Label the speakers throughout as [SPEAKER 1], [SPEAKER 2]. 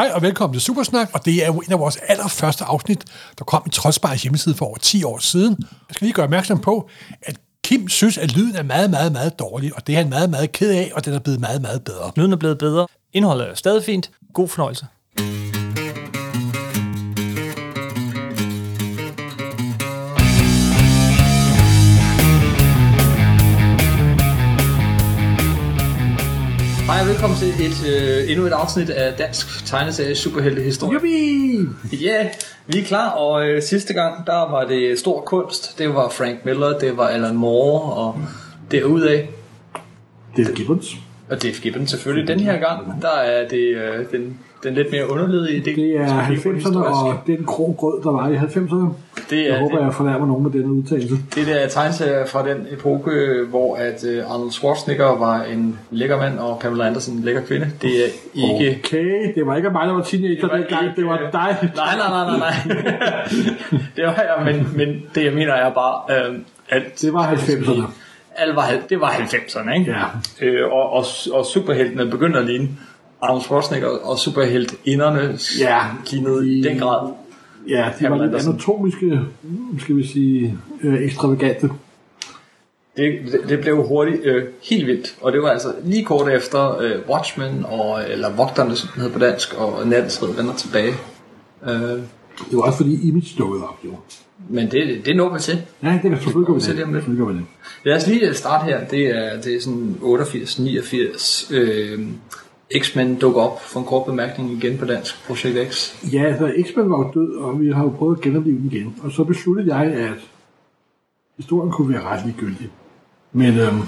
[SPEAKER 1] Hej og velkommen til Supersnak, og det er jo en af vores allerførste afsnit, der kom i Trodsbars hjemmeside for over 10 år siden. Jeg skal lige gøre opmærksom på, at Kim synes, at lyden er meget, meget, meget dårlig, og det er han meget, meget ked af, og den er blevet meget, meget bedre.
[SPEAKER 2] Lyden er blevet bedre. Indholdet er stadig fint. God fornøjelse. Velkommen til et, øh, endnu et afsnit af Dansk Tegneserie Superhelte Historie.
[SPEAKER 1] Jubi!
[SPEAKER 2] Ja, vi er klar, og øh, sidste gang, der var det stor kunst. Det var Frank Miller, det var Alan Moore, og derudaf,
[SPEAKER 1] Det er Gibbons.
[SPEAKER 2] og Dave Gibbons selvfølgelig. Den her gang, der er det øh, den, den lidt mere underlige del.
[SPEAKER 3] Det er
[SPEAKER 2] som vi får
[SPEAKER 3] 90'erne
[SPEAKER 2] historisk.
[SPEAKER 3] og den krog grød, der var i 90'erne.
[SPEAKER 2] Det er
[SPEAKER 3] Jeg håber,
[SPEAKER 2] det,
[SPEAKER 3] jeg fornærmer nogen med denne udtalelse.
[SPEAKER 2] det der tegneserie fra den epoke, hvor at øh, Arnold Schwarzenegger var en lækker mand, og Pamela Anderson en lækker kvinde. Det er ikke...
[SPEAKER 3] Okay, det var ikke mig, der var teenager
[SPEAKER 2] var
[SPEAKER 3] dengang.
[SPEAKER 2] ikke-
[SPEAKER 3] Det var dig.
[SPEAKER 2] Nej, nej, nej, nej, nej. det var jeg, men, men det jeg mener er bare, øh, at
[SPEAKER 3] Det var 90'erne.
[SPEAKER 2] alt var, det var 90'erne, ikke?
[SPEAKER 3] Ja.
[SPEAKER 2] Øh, og, og, og superheltene begyndte at ligne Arnold Schwarzenegger, og superheltinderne
[SPEAKER 3] Ja.
[SPEAKER 2] lignede i den grad.
[SPEAKER 3] Ja, de var lidt
[SPEAKER 2] Andersen.
[SPEAKER 3] anatomiske, skal vi sige, øh, ekstravagante.
[SPEAKER 2] Det, det, det blev hurtigt øh, helt vildt, og det var altså lige kort efter øh, Watchmen, og, eller Vogterne, som den hedder på dansk, og Nattens Red vender tilbage. Øh,
[SPEAKER 3] Det var også fordi Image dukkede op, jo.
[SPEAKER 2] men det, det når vi til.
[SPEAKER 3] Ja, det kan selvfølgelig gå med
[SPEAKER 2] Se
[SPEAKER 3] det.
[SPEAKER 2] det om lidt.
[SPEAKER 3] Gå med det.
[SPEAKER 2] Lad os lige starte her. Det er, det er sådan 88-89. Øh, X-Men dukker op for en kort bemærkning igen på dansk. Projekt X.
[SPEAKER 3] Ja, altså X-Men var jo død, og vi har jo prøvet at genopleve den igen. Og så besluttede jeg, at historien kunne være ret ligegyldig. Men, øhm,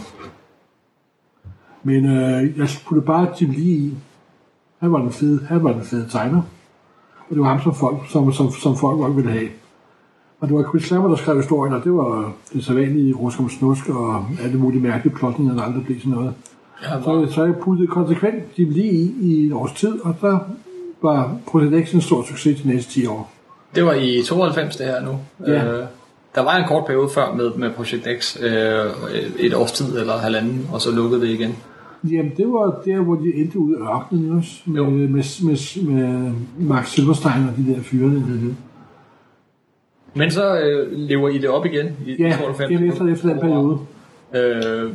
[SPEAKER 3] men øh, jeg puttede bare Jim lige i. Han var den fede, han var den fede tegner. Og det var ham, som folk, som, som, som folk godt ville have. Og det var Chris Lammer, der skrev historien, og det var det sædvanlige Ruskum Snusk og alle mulige mærkelige plotninger, der aldrig blev sådan noget.
[SPEAKER 2] Ja,
[SPEAKER 3] Så, så jeg puttede konsekvent Jim Lee i i et års tid, og så var Project X en stor succes de næste 10 år.
[SPEAKER 2] Det var i 92 det her nu.
[SPEAKER 3] Ja.
[SPEAKER 2] Øh, der var en kort periode før med, med Projekt X. Øh, et års tid eller halvanden, og så lukkede det igen.
[SPEAKER 3] Jamen, det var der, hvor de endte ud af ørkenen også, med, med, med, med Max Silverstein og de der fyre. Mm-hmm.
[SPEAKER 2] Men så øh, lever I det op igen i
[SPEAKER 3] Ja,
[SPEAKER 2] 92.
[SPEAKER 3] det er efter, efter den periode.
[SPEAKER 2] Øh,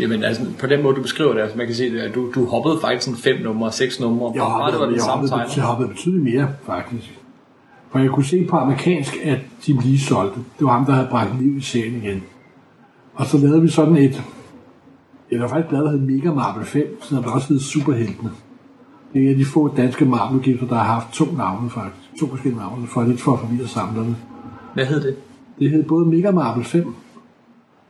[SPEAKER 2] jamen, altså, på den måde, du beskriver det, altså, man kan se, at du, du hoppede faktisk sådan fem numre, seks numre.
[SPEAKER 3] Jeg
[SPEAKER 2] Bare det var
[SPEAKER 3] hoppede,
[SPEAKER 2] den
[SPEAKER 3] jeg,
[SPEAKER 2] samme
[SPEAKER 3] hoppede, jeg hoppede betydeligt mere, faktisk. For jeg kunne se på amerikansk, at Jim Lee solgte. Det var ham, der havde bragt liv i serien igen. Og så lavede vi sådan et... Ja, der var faktisk et blad, der hed Mega Marvel 5, så der også hed Superheltene. Det er en af de få danske Marvel-gifter, der har haft to navne, faktisk. To forskellige navne, for lidt for at forvirre samlerne.
[SPEAKER 2] Hvad hed det?
[SPEAKER 3] Det hed både Mega Marvel 5,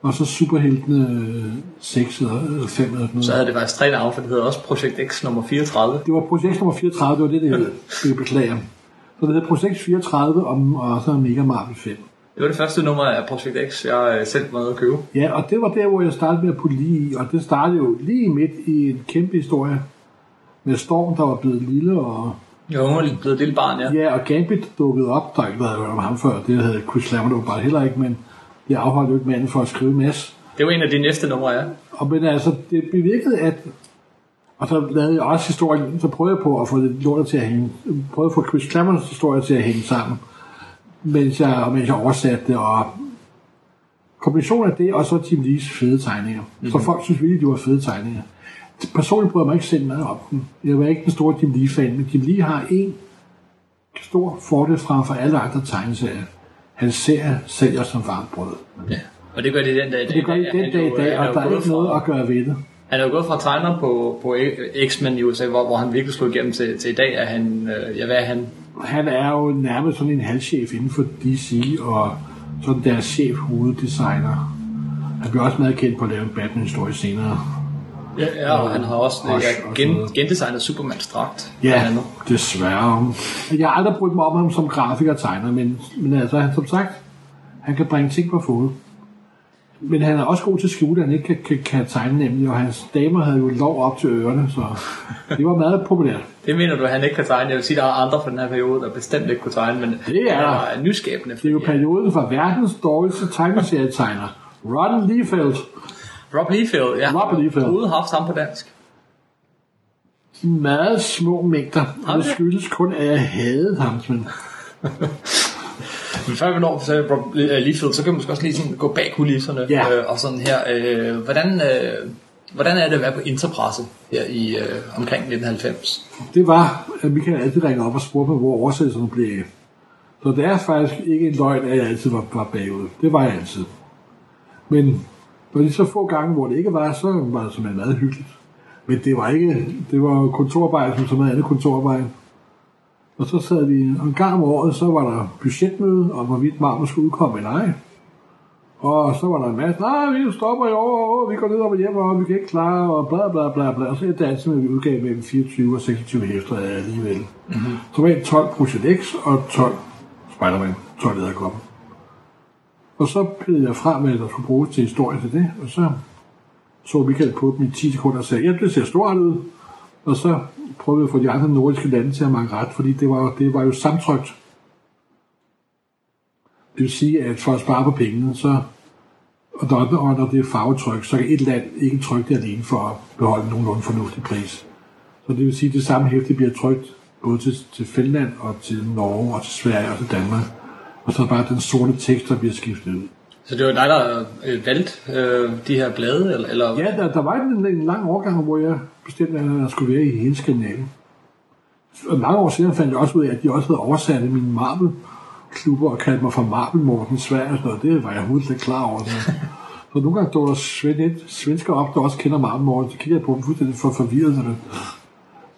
[SPEAKER 3] og så Superheltene 6 eller eller 5 eller sådan noget.
[SPEAKER 2] Så havde det faktisk tre navne, for det hedder også Projekt X nummer 34.
[SPEAKER 3] Det var projekt nummer 34, det var det, det hed. Beklager. Så det hed projekt 34 og, og så Mega Marvel 5.
[SPEAKER 2] Det var det første nummer af Projekt X, jeg øh, selv var nede at købe.
[SPEAKER 3] Ja, og det var der, hvor jeg startede med at putte lige i, og det startede jo lige midt i en kæmpe historie med Storm, der var blevet lille, og,
[SPEAKER 2] Jeg var lige blevet et lille barn, ja.
[SPEAKER 3] ja, og Gambit dukkede op, der ikke været hørt om ham før, det havde Chris jo bare heller ikke, men det afholdt jo ikke manden for at skrive en masse.
[SPEAKER 2] Det var en af de næste numre, ja.
[SPEAKER 3] Og men altså, det bevirkede, at... Og så lavede jeg også historien, så prøvede jeg på at få det lortet til at hænge, prøvede at få Chris Clammers historie til at hænge sammen, mens jeg, mens jeg oversatte det, og kombinationen af det, og så Tim Lees fede tegninger. Mm-hmm. Så folk synes virkelig, de var fede tegninger. Personligt bryder jeg mig ikke selv meget om dem. Jeg var ikke den store Jim Lee-fan, men Jim Lee har en stor fordel frem for alle andre tegneserier. Hans serie sælger som varmt brød.
[SPEAKER 2] ja. Og det gør det den dag i dag.
[SPEAKER 3] Det gør de den
[SPEAKER 2] Han
[SPEAKER 3] dag i
[SPEAKER 2] jo,
[SPEAKER 3] dag,
[SPEAKER 2] han er
[SPEAKER 3] og der er ikke noget at gøre ved det.
[SPEAKER 2] Han er jo gået fra tegner på, på X-Men i USA, hvor, hvor han virkelig slog igennem til, til i dag, at han, øh, ja, hvad er han?
[SPEAKER 3] Han er jo nærmest sådan en halvchef inden for DC, og sådan deres chef hoveddesigner. Han bliver også meget kendt på at lave en Batman-historie senere.
[SPEAKER 2] Ja, ja og han har også
[SPEAKER 3] Hush
[SPEAKER 2] ja,
[SPEAKER 3] og
[SPEAKER 2] gen, gendesignet Supermans dragt.
[SPEAKER 3] Ja,
[SPEAKER 2] andet.
[SPEAKER 3] desværre. Jeg har aldrig brugt mig om ham som grafiker og tegner, men, men altså, han, som sagt, han kan bringe ting på fod. Men han er også god til at skjule, at han ikke kan, kan, kan tegne nemlig, og hans damer havde jo lov op til ørerne, så det var meget populært.
[SPEAKER 2] Det mener du, at han ikke kan tegne? Jeg vil sige, at der er andre fra den her periode, der bestemt ikke kunne tegne, men
[SPEAKER 3] Det er
[SPEAKER 2] er nyskabende.
[SPEAKER 3] Det er jo perioden for verdens dårligste tegneserietegner. Ron Liefeld.
[SPEAKER 2] Rob Liefeld, ja.
[SPEAKER 3] Rob Liefeld.
[SPEAKER 2] Ude haft ham på dansk.
[SPEAKER 3] Meget små mængder, og det skyldes kun, at jeg havde ham. Men
[SPEAKER 2] Men før vi når til Rob øh, Liefeld, så kan vi måske også lige sådan gå bag kulisserne.
[SPEAKER 3] Ja.
[SPEAKER 2] Øh, og sådan her, øh, hvordan, øh, hvordan er det at være på interpresse her i øh, omkring 1990?
[SPEAKER 3] det var, at Michael altid ringede op og spurgte mig, hvor oversættelserne blev af. Så det er faktisk ikke en løgn, at jeg altid var, var bagud. Det var jeg altid. Men når de så få gange, hvor det ikke var, så var det simpelthen meget hyggeligt. Men det var ikke, det var kontorarbejde som så meget andet kontorarbejde. Og så sad vi en gang om året, så var der budgetmøde om, hvorvidt Marmor skulle udkomme eller ej. Og så var der en masse, nej, vi stopper i år, og vi går ned og hjem, og vi kan ikke klare, og bla bla bla bla. Og så er det altid, at vi udgav mellem 24 og 26 hæfter alligevel. Mm-hmm. Så var det 12 Project X og 12 Spider-Man, 12 lederkopper. Og så blev jeg fra, hvad der skulle bruges til historie til det, og så så Michael på dem i 10 sekunder og sagde, ja, det ser stort ud. Og så prøvede jeg at få de andre nordiske lande til at mange ret, fordi det var, det var jo samtrykt. Det vil sige, at for at spare på pengene, så, og når, og når det er farvetryk, så kan et land ikke trykke det alene for at beholde nogenlunde fornuftig pris. Så det vil sige, at det samme hæfte bliver trykt både til, til Finland og til Norge og til Sverige og til Danmark. Og så det bare den sorte tekst, der bliver skiftet ud.
[SPEAKER 2] Så det var dig, der øh, valgte øh, de her blade? Eller, eller?
[SPEAKER 3] Ja, der, der var en, en lang overgang, hvor jeg bestemte, at jeg skulle være i hele Skandinavien. Og mange år senere fandt jeg også ud af, at de også havde oversat mine Marvel-klubber og kaldt mig for Marvel Morten i Sverige og sådan noget. Det var jeg overhovedet ikke klar over. Så, så nogle gange står der svensker op, der også kender Marvel Morten, så kigger jeg på dem fuldstændig for forvirret. Det.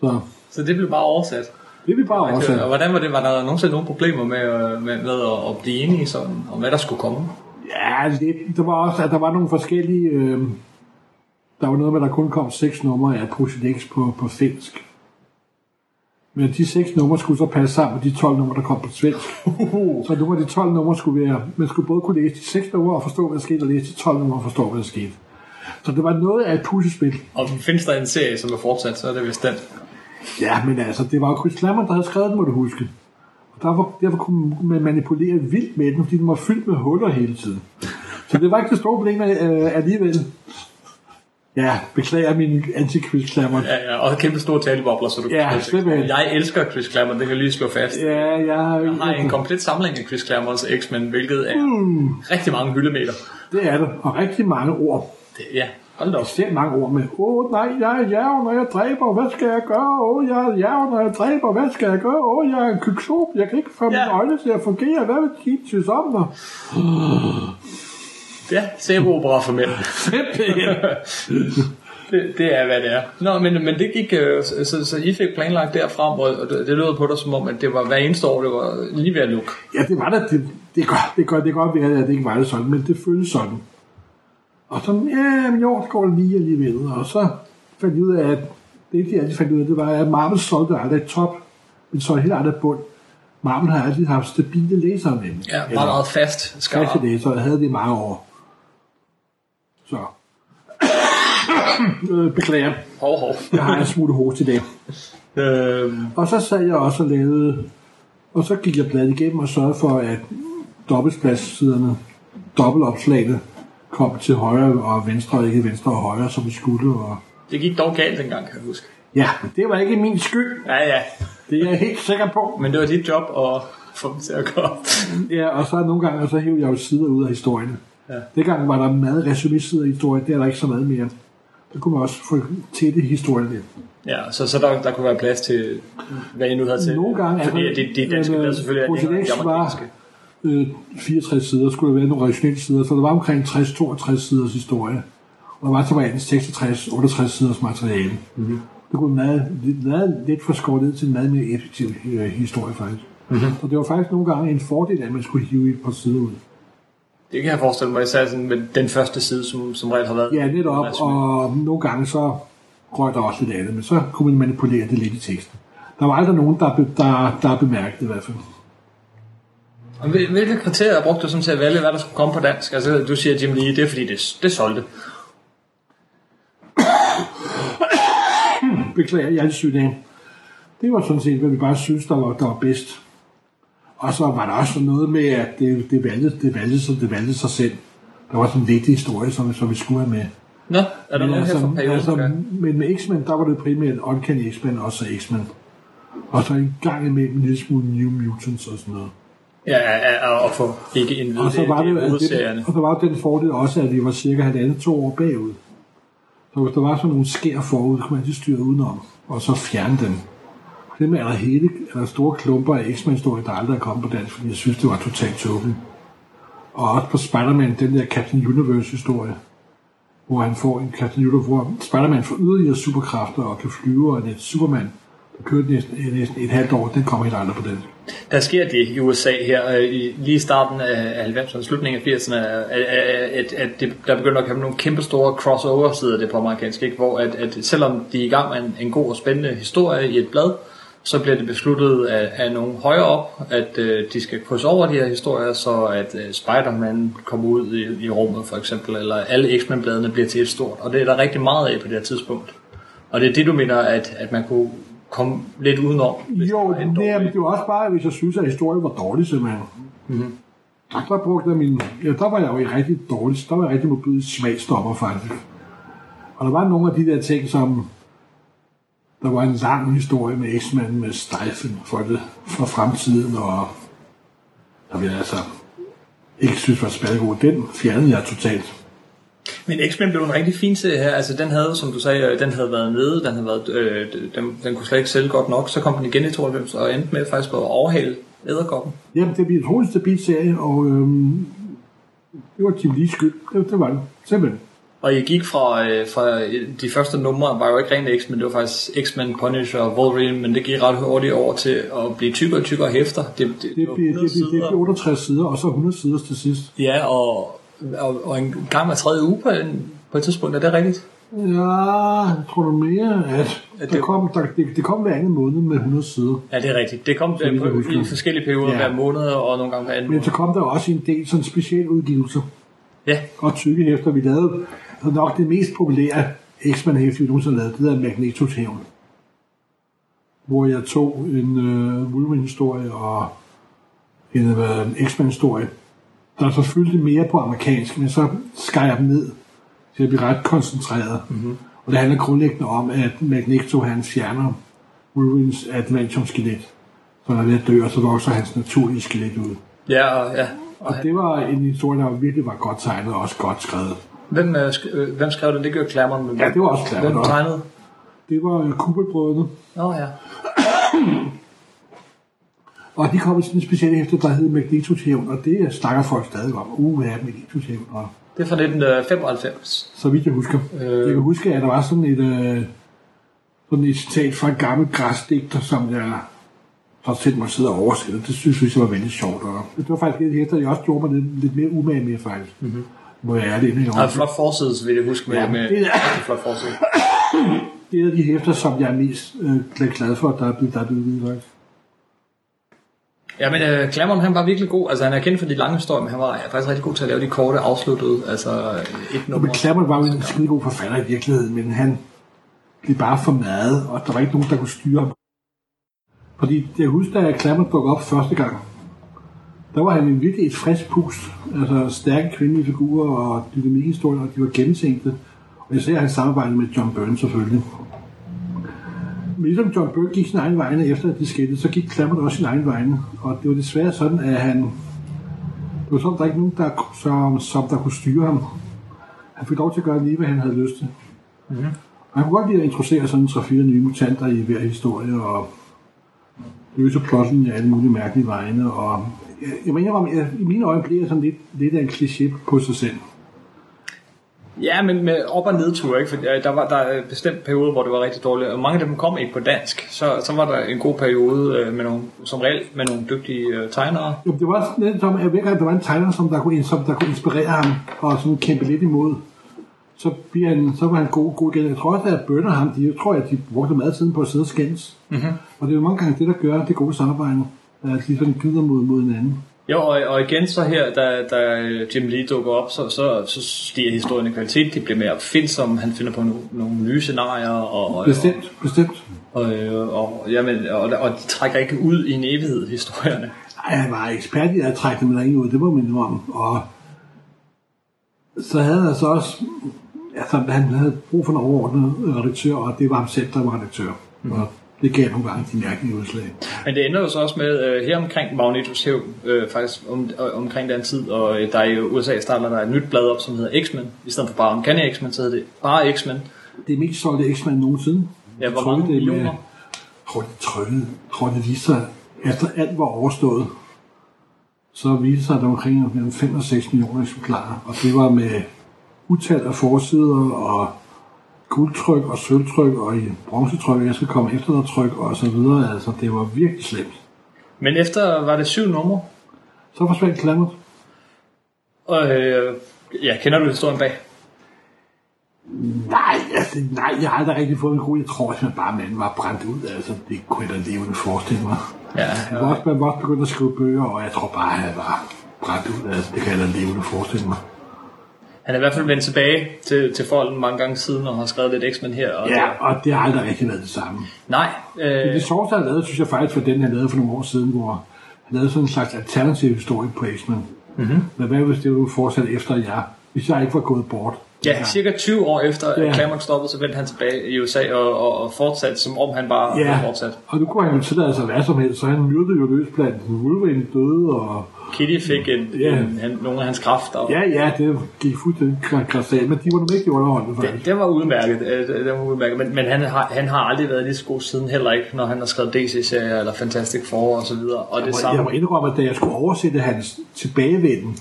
[SPEAKER 3] så
[SPEAKER 2] Så det blev bare oversat?
[SPEAKER 3] Det er vi bare
[SPEAKER 2] Og
[SPEAKER 3] oversat.
[SPEAKER 2] hvordan var det? Var der nogensinde nogle problemer med, øh, med, med at, blive enige sådan, om, hvad der skulle komme?
[SPEAKER 3] Ja, lidt. Der var også, at der var nogle forskellige... Øh, der var noget med, at der kun kom seks numre af Project X på, på finsk. Men de seks numre skulle så passe sammen med de 12 numre, der kom på svensk. Så nogle af de 12 numre skulle være... Man skulle både kunne læse de seks numre og forstå, hvad der skete, og læse de 12 numre og forstå, hvad der skete. Så det var noget af et puslespil.
[SPEAKER 2] Og findes der en serie, som er fortsat, så er det vist den.
[SPEAKER 3] Ja, men altså, det var jo Chris Klammer, der havde skrevet den, må du huske. Og derfor, derfor kunne man manipulere vildt med den, fordi den var fyldt med huller hele tiden. Så det var ikke det store problem øh, alligevel. Ja, beklager min anti-Chris Klammer.
[SPEAKER 2] Ja, ja, og kæmpe store talebobler, så du
[SPEAKER 3] Ja,
[SPEAKER 2] kan
[SPEAKER 3] simpelthen.
[SPEAKER 2] Jeg elsker Chris Klammer, det kan jeg lige slå fast.
[SPEAKER 3] Ja, jeg har
[SPEAKER 2] Jeg har en komplet samling af Chris Klammers X-Men, hvilket er
[SPEAKER 3] Mm.
[SPEAKER 2] rigtig mange hyldemeter.
[SPEAKER 3] Det er det, og rigtig mange ord.
[SPEAKER 2] Det, ja, hold da op.
[SPEAKER 3] Selv mange ord med, åh oh, nej, jeg er jæv, når jeg dræber, hvad skal jeg gøre? Åh, oh, jeg er jæv, når jeg dræber, hvad skal jeg gøre? Åh, oh, jeg er en kyklop, jeg kan ikke få
[SPEAKER 2] Ja.
[SPEAKER 3] mine øjne til at fungere, hvad vil de synes om mig?
[SPEAKER 2] Ja, sæbeopera for mænd. Det, det er, hvad det er. Nå, men, men det gik, øh, så, så, så I fik planlagt derfra, og det, det lyder på dig som om, at det var hver eneste år, det var lige ved at lukke.
[SPEAKER 3] Ja, det var da, det, det, gør, det, gør, det godt være, at det ikke var det sådan, men det føltes sådan. Og så, ja, men år går lige alligevel, og så fandt jeg ud af, at det, de altid fandt ud af, det var, at Marvel solgte aldrig top, men så heller aldrig bund. Marvel har altid haft stabile læsere nemlig.
[SPEAKER 2] Ja, meget, meget fast skar.
[SPEAKER 3] Faste læsere, jeg havde det i mange år. Så. Øh, Beklager,
[SPEAKER 2] Hov, hov.
[SPEAKER 3] jeg har en smule host i dag.
[SPEAKER 2] Øhm,
[SPEAKER 3] Og så sad jeg også og lavede, og så gik jeg bladet igennem og sørgede for, at dobbeltpladssiderne, dobbeltopslagene, kom til højre og venstre, og ikke venstre og højre, som vi skulle. Og...
[SPEAKER 2] det gik dog galt dengang, kan jeg huske.
[SPEAKER 3] Ja, men det var ikke min skyld.
[SPEAKER 2] Ja, ja.
[SPEAKER 3] Det er jeg helt sikker på.
[SPEAKER 2] Men det var dit job at få dem til at gå.
[SPEAKER 3] Ja, og så nogle gange, så hævde jeg jo sider ud af historien.
[SPEAKER 2] Ja.
[SPEAKER 3] Dengang var der meget resumé-sider i historien, det er der ikke så meget mere. Der kunne man også få tætte historien lidt.
[SPEAKER 2] Ja, så, så der, der kunne være plads til, hvad I nu havde til.
[SPEAKER 3] Nogle gange er
[SPEAKER 2] Fordi
[SPEAKER 3] der-
[SPEAKER 2] de, de danske
[SPEAKER 3] øh,
[SPEAKER 2] selvfølgelig er længere end de
[SPEAKER 3] X var-
[SPEAKER 2] amerikanske.
[SPEAKER 3] Øh, 64 sider, skulle der være nogle rationelle sider, så der var omkring 60-62 siders historie. Og der var til mig 66-68 siders materiale. Mm-hmm. Det kunne meget, meget let få skåret ned til en meget mere effektiv øh, historie faktisk. Mm-hmm. Så det var faktisk nogle gange en fordel, at man skulle hive et par sider ud.
[SPEAKER 2] Det kan jeg forestille mig, især sådan med den første side, som, som regel har været.
[SPEAKER 3] Ja, netop, og nogle gange så røg der også lidt af det, men så kunne man manipulere det lidt i teksten. Der var aldrig nogen, der, be, der, der bemærkede det i hvert fald.
[SPEAKER 2] Hvilke kriterier brugte du sådan til at vælge, hvad der skulle komme på dansk? Altså, du siger Jim Lee, det er fordi, det, det solgte.
[SPEAKER 3] beklager, jeg er syg dag. Det var sådan set, hvad vi bare synes, der var, der var bedst. Og så var der også noget med, at det, det, valgte, det, valgte, så det valgte sig selv. Der var sådan en vigtig historie, som, som vi skulle have med.
[SPEAKER 2] Nå, er der
[SPEAKER 3] Men
[SPEAKER 2] nogen her fra perioden?
[SPEAKER 3] altså, men med X-Men, der var det primært Uncanny X-Men og så X-Men. Og så en gang imellem en lille smule New Mutants og sådan noget.
[SPEAKER 2] Ja, og få ikke en
[SPEAKER 3] Og så var det,
[SPEAKER 2] det,
[SPEAKER 3] det, og der var den fordel også, at vi var cirka halvandet to år bagud. Så hvis der var sådan nogle skær forud, så kunne man altid styre udenom, og så fjerne dem. Det med, at der hele, eller store klumper af X-Men-historie, der aldrig er kommet på dansk, fordi jeg synes, det var totalt tåbeligt. Og også på Spider-Man, den der Captain Universe-historie, hvor han får en Captain Universe, hvor Spider-Man får yderligere superkræfter og kan flyve, og en Superman, der kørte næsten, øh, næsten et halvt år, den kommer helt aldrig på dansk.
[SPEAKER 2] Der sker det i USA her, øh, i, lige i starten af 90'erne, slutningen af 80'erne, at, at, at det, der begynder at komme nogle kæmpe store crossover, sidder det på amerikansk, ikke? hvor at, at selvom de er i gang med en, en god og spændende historie i et blad, så bliver det besluttet af, af nogle højere op, at øh, de skal krydse over de her historier, så at øh, Spider-Man kommer ud i, i rummet for eksempel, eller alle X-Men-bladene bliver til et stort, og det er der rigtig meget af på det her tidspunkt. Og det er det, du mener, at, at man kunne komme lidt udenom?
[SPEAKER 3] Jo, det,
[SPEAKER 2] dårlig-
[SPEAKER 3] men det var også bare, hvis jeg synes, at historien var dårlig, simpelthen. Mm-hmm. Der brugte jeg min... Ja, der var jeg jo i rigtig dårlig... Der var jeg rigtig mobil smagstopper, faktisk. Og der var nogle af de der ting, som... Der var en lang historie med X-Men med Steifen for, det, for fremtiden, og... Der vil jeg altså ikke synes var spændende Den fjernede jeg totalt.
[SPEAKER 2] Men X-Men blev en rigtig fin serie her. Altså, den havde, som du sagde, øh, den havde været nede, den havde været, øh, den, den kunne slet ikke sælge godt nok. Så kom den igen i 92 og endte med faktisk at overhale Æderkoppen.
[SPEAKER 3] Jamen, det bliver en utrolig stabil serie, og øhm, det var Jim Lees skyld. Det, det var det. Simpelthen.
[SPEAKER 2] Og I gik fra, øh, fra øh, de første numre, var jo ikke rent X-Men, det var faktisk X-Men, Punisher og Wolverine, men det gik ret hurtigt over til at blive tykkere og tykkere hæfter. Det, det,
[SPEAKER 3] Det
[SPEAKER 2] var
[SPEAKER 3] bliver, det,
[SPEAKER 2] 100
[SPEAKER 3] bliver, det bliver
[SPEAKER 2] sider.
[SPEAKER 3] 68 sider, og så 100 sider til sidst.
[SPEAKER 2] Ja, og, og, og en gang hver tredje uge på, en, på et tidspunkt, er det rigtigt?
[SPEAKER 3] Ja, jeg tror du mere, at
[SPEAKER 2] At
[SPEAKER 3] det, der kom, der, det, det kom hver anden måned med 100 sider.
[SPEAKER 2] Ja, det er rigtigt. Det kom på, i forskellige perioder
[SPEAKER 3] Ja.
[SPEAKER 2] hver måned, og nogle gange hver anden
[SPEAKER 3] Men
[SPEAKER 2] måned.
[SPEAKER 3] så kom der også en del sådan specialudgivelser
[SPEAKER 2] Ja,
[SPEAKER 3] og tykke hæfter. Vi lavede nok det mest populære X-Men hæfte, vi nogensinde lavede, det der Magnetos hævn. Hvor jeg tog en øh, Wolverine-historie og en øh, X-Men-historie, der så fyldte mere på amerikansk, men så skar jeg dem ned til at blive ret koncentreret. Mm-hmm. Og det handler grundlæggende om, at Magneto han fjerner Wolverines adamantium-skelet. Så han er ved at dø, og så vokser hans naturlige skelet ud.
[SPEAKER 2] ja, og, ja.
[SPEAKER 3] Og det var en historie, der virkelig var godt tegnet og også godt skrevet.
[SPEAKER 2] Hvem, øh, sk- øh, hvem skrev det? Det gjorde Claremont. Men
[SPEAKER 3] Ja, det var også Claremont
[SPEAKER 2] Hvem tegnede?
[SPEAKER 3] Det var øh, Kubelbrødrene.
[SPEAKER 2] Nå ja.
[SPEAKER 3] Og de kom sådan en speciel hæfte, der hed Magnetos hævn, og det snakker folk stadig om. Uh, ja, Magnetos hævn. Og
[SPEAKER 2] Det er fra 1995.
[SPEAKER 3] så vidt jeg husker.
[SPEAKER 2] Øh.
[SPEAKER 3] Øh. Jeg kan huske, at der var sådan et, øh, sådan et citat fra en gammel græsdigter, som jeg så selv må sidde og oversætte. Det synes jeg var vældig sjovt. Og det var faktisk et hæfte, jeg også gjorde mig lidt, lidt mere umage med, faktisk. Mm-hmm. Må jeg ærligt indrømme.
[SPEAKER 2] Der er flot forside, så vil jeg huske med,
[SPEAKER 3] Ja,
[SPEAKER 2] med
[SPEAKER 3] det er-
[SPEAKER 2] flot forside.
[SPEAKER 3] Det er de hæfter, som jeg er mest øh, glad for, der er blevet, der er blevet faktisk.
[SPEAKER 2] Ja, men øh, uh, Claremont, han var virkelig god. Altså, han er kendt for de lange historier, men han var faktisk rigtig god til at lave de korte, afsluttede, altså øh, et nummer.
[SPEAKER 3] Men Klammer var jo en skide god forfatter i virkeligheden, men han blev bare for meget, og der var ikke nogen, der kunne styre ham. Fordi jeg husker, da Klammer dukkede op første gang, der var han en virkelig et frisk pust. Altså stærke kvindelige figurer og dynamikhistorier, og de var gennemtænkte. Og især hans samarbejde med John Byrne selvfølgelig. Ligesom John Byrne gik sin egen vegne efter at de skældte, så gik Klammer også sin egen vegne. Og det var desværre sådan, at han... Det var sådan, der ikke nogen, der, som, som der kunne styre ham. Han fik lov til at gøre lige, hvad han havde lyst til. Mm-hmm. Og han kunne godt lide at introducere sådan tre-fire nye mutanter i hver historie, og løse plotten i alle mulige mærkelige vegne. Og jeg, jeg mener, jeg, i mine øjne bliver sådan lidt, lidt af en kliché på sig selv.
[SPEAKER 2] Ja, men med op- og nedtur, ikke? For øh, der var der er bestemt periode, hvor det var rigtig dårligt, og mange af dem kom ikke på dansk. Så, så var der en god periode øh, med nogle, som reelt med nogle dygtige øh, tegnere.
[SPEAKER 3] Jo, det var lidt som, at hver gang der var en tegner, som der kunne, som der kunne inspirere ham, og sådan kæmpe lidt imod, så, bliver han, så var han god, god igen. Jeg tror også, at Bønder ham, de, jeg tror, at de brugte meget tiden på at sidde og skændes. Mm-hmm. Og det er jo mange gange det, der gør det gode samarbejde, at de sådan gider mod, mod hinanden.
[SPEAKER 2] Jo, og, og igen så her, da, da Jim Lee dukker op, så, så, så stiger historien i kvalitet. Det bliver mere opfindsom. Han finder på nogle, nogle nye scenarier. Og, og,
[SPEAKER 3] Bestemt, bestemt.
[SPEAKER 2] Og, øh, og, jamen, og, og de trækker ikke ud i en evighed, historierne.
[SPEAKER 3] Ej, han var ekspert i at trække dem der ud, det må man indrømme. Og så havde han så også altså, han havde brug for en overordnet redaktør, og det var ham selv, der var redaktør. Mm. Og det gav nogle gange de mærkelige udslag.
[SPEAKER 2] Men det ender jo så også med, øh, her omkring Magnetos hævn, øh, faktisk om, øh, omkring den tid, og øh, der er i USA starter der et nyt blad op, som hedder X-Men. I stedet for bare Uncanny X-Men, så hedder det bare X-Men.
[SPEAKER 3] Det er mest solgte X-Men nogensinde.
[SPEAKER 2] Ja, hvor mange
[SPEAKER 3] det er med-
[SPEAKER 2] millioner?
[SPEAKER 3] Jeg tror, det trykkede. Jeg tror, det viste sig, efter alt var overstået, så viste sig, at der var omkring mellem 5 og 6 millioner eksemplarer. Og det var med utal af forsider og guldtryk og sølvtryk og i bronzetryk, jeg skal komme efter der tryk og så videre. Altså, det var virkelig slemt.
[SPEAKER 2] Men efter var det syv numre,
[SPEAKER 3] Så forsvandt Klammert.
[SPEAKER 2] og øh, ja, kender du historien bag?
[SPEAKER 3] Nej, altså, nej, jeg har aldrig rigtig fået en god. Jeg tror simpelthen bare, at manden var brændt ud. Altså, det kunne jeg da levende forestille mig.
[SPEAKER 2] Ja,
[SPEAKER 3] Man var også, man var også begyndt at skrive bøger, og jeg tror bare, at han var brændt ud. Altså, det kan jeg da levende forestille mig.
[SPEAKER 2] Han er i hvert fald vendt tilbage til, til folden mange gange siden, og har skrevet lidt X-Men her. Og
[SPEAKER 3] Ja,
[SPEAKER 2] det,
[SPEAKER 3] og det har aldrig rigtig været det samme.
[SPEAKER 2] nej, øh,
[SPEAKER 3] Det sjoveste, han lavede, synes jeg faktisk, var den, han lavede for nogle år siden, hvor han lavede sådan en slags alternativ historie på X-Men. Mm-hmm. Men hvad hvis det var fortsat efter jeg, hvis jeg ikke var gået bort?
[SPEAKER 2] Ja, cirka 20 år efter,
[SPEAKER 3] Ja.
[SPEAKER 2] Claremont stoppede, så vendte han tilbage i USA og, og, og fortsatte, som om han bare
[SPEAKER 3] Ja,
[SPEAKER 2] havde fortsat.
[SPEAKER 3] og nu kunne han jo tillade sig hvad som helst, så han myrdede jo løs blandt Wolverine døde, og
[SPEAKER 2] Kitty fik en,
[SPEAKER 3] Ja.
[SPEAKER 2] en, han, nogle af hans kræfter.
[SPEAKER 3] ja, ja, det gik fuldstændig græsat, men de var nu ikke underholdende
[SPEAKER 2] Den,
[SPEAKER 3] faktisk.
[SPEAKER 2] den var udmærket, øh, den var udmærket. Men, men han, har, han har aldrig været lige så god siden heller ikke, når han har skrevet DC-serier eller Fantastic Four og så videre. Og det
[SPEAKER 3] Og
[SPEAKER 2] samme.
[SPEAKER 3] jeg må indrømme, at da jeg skulle oversætte hans tilbagevenden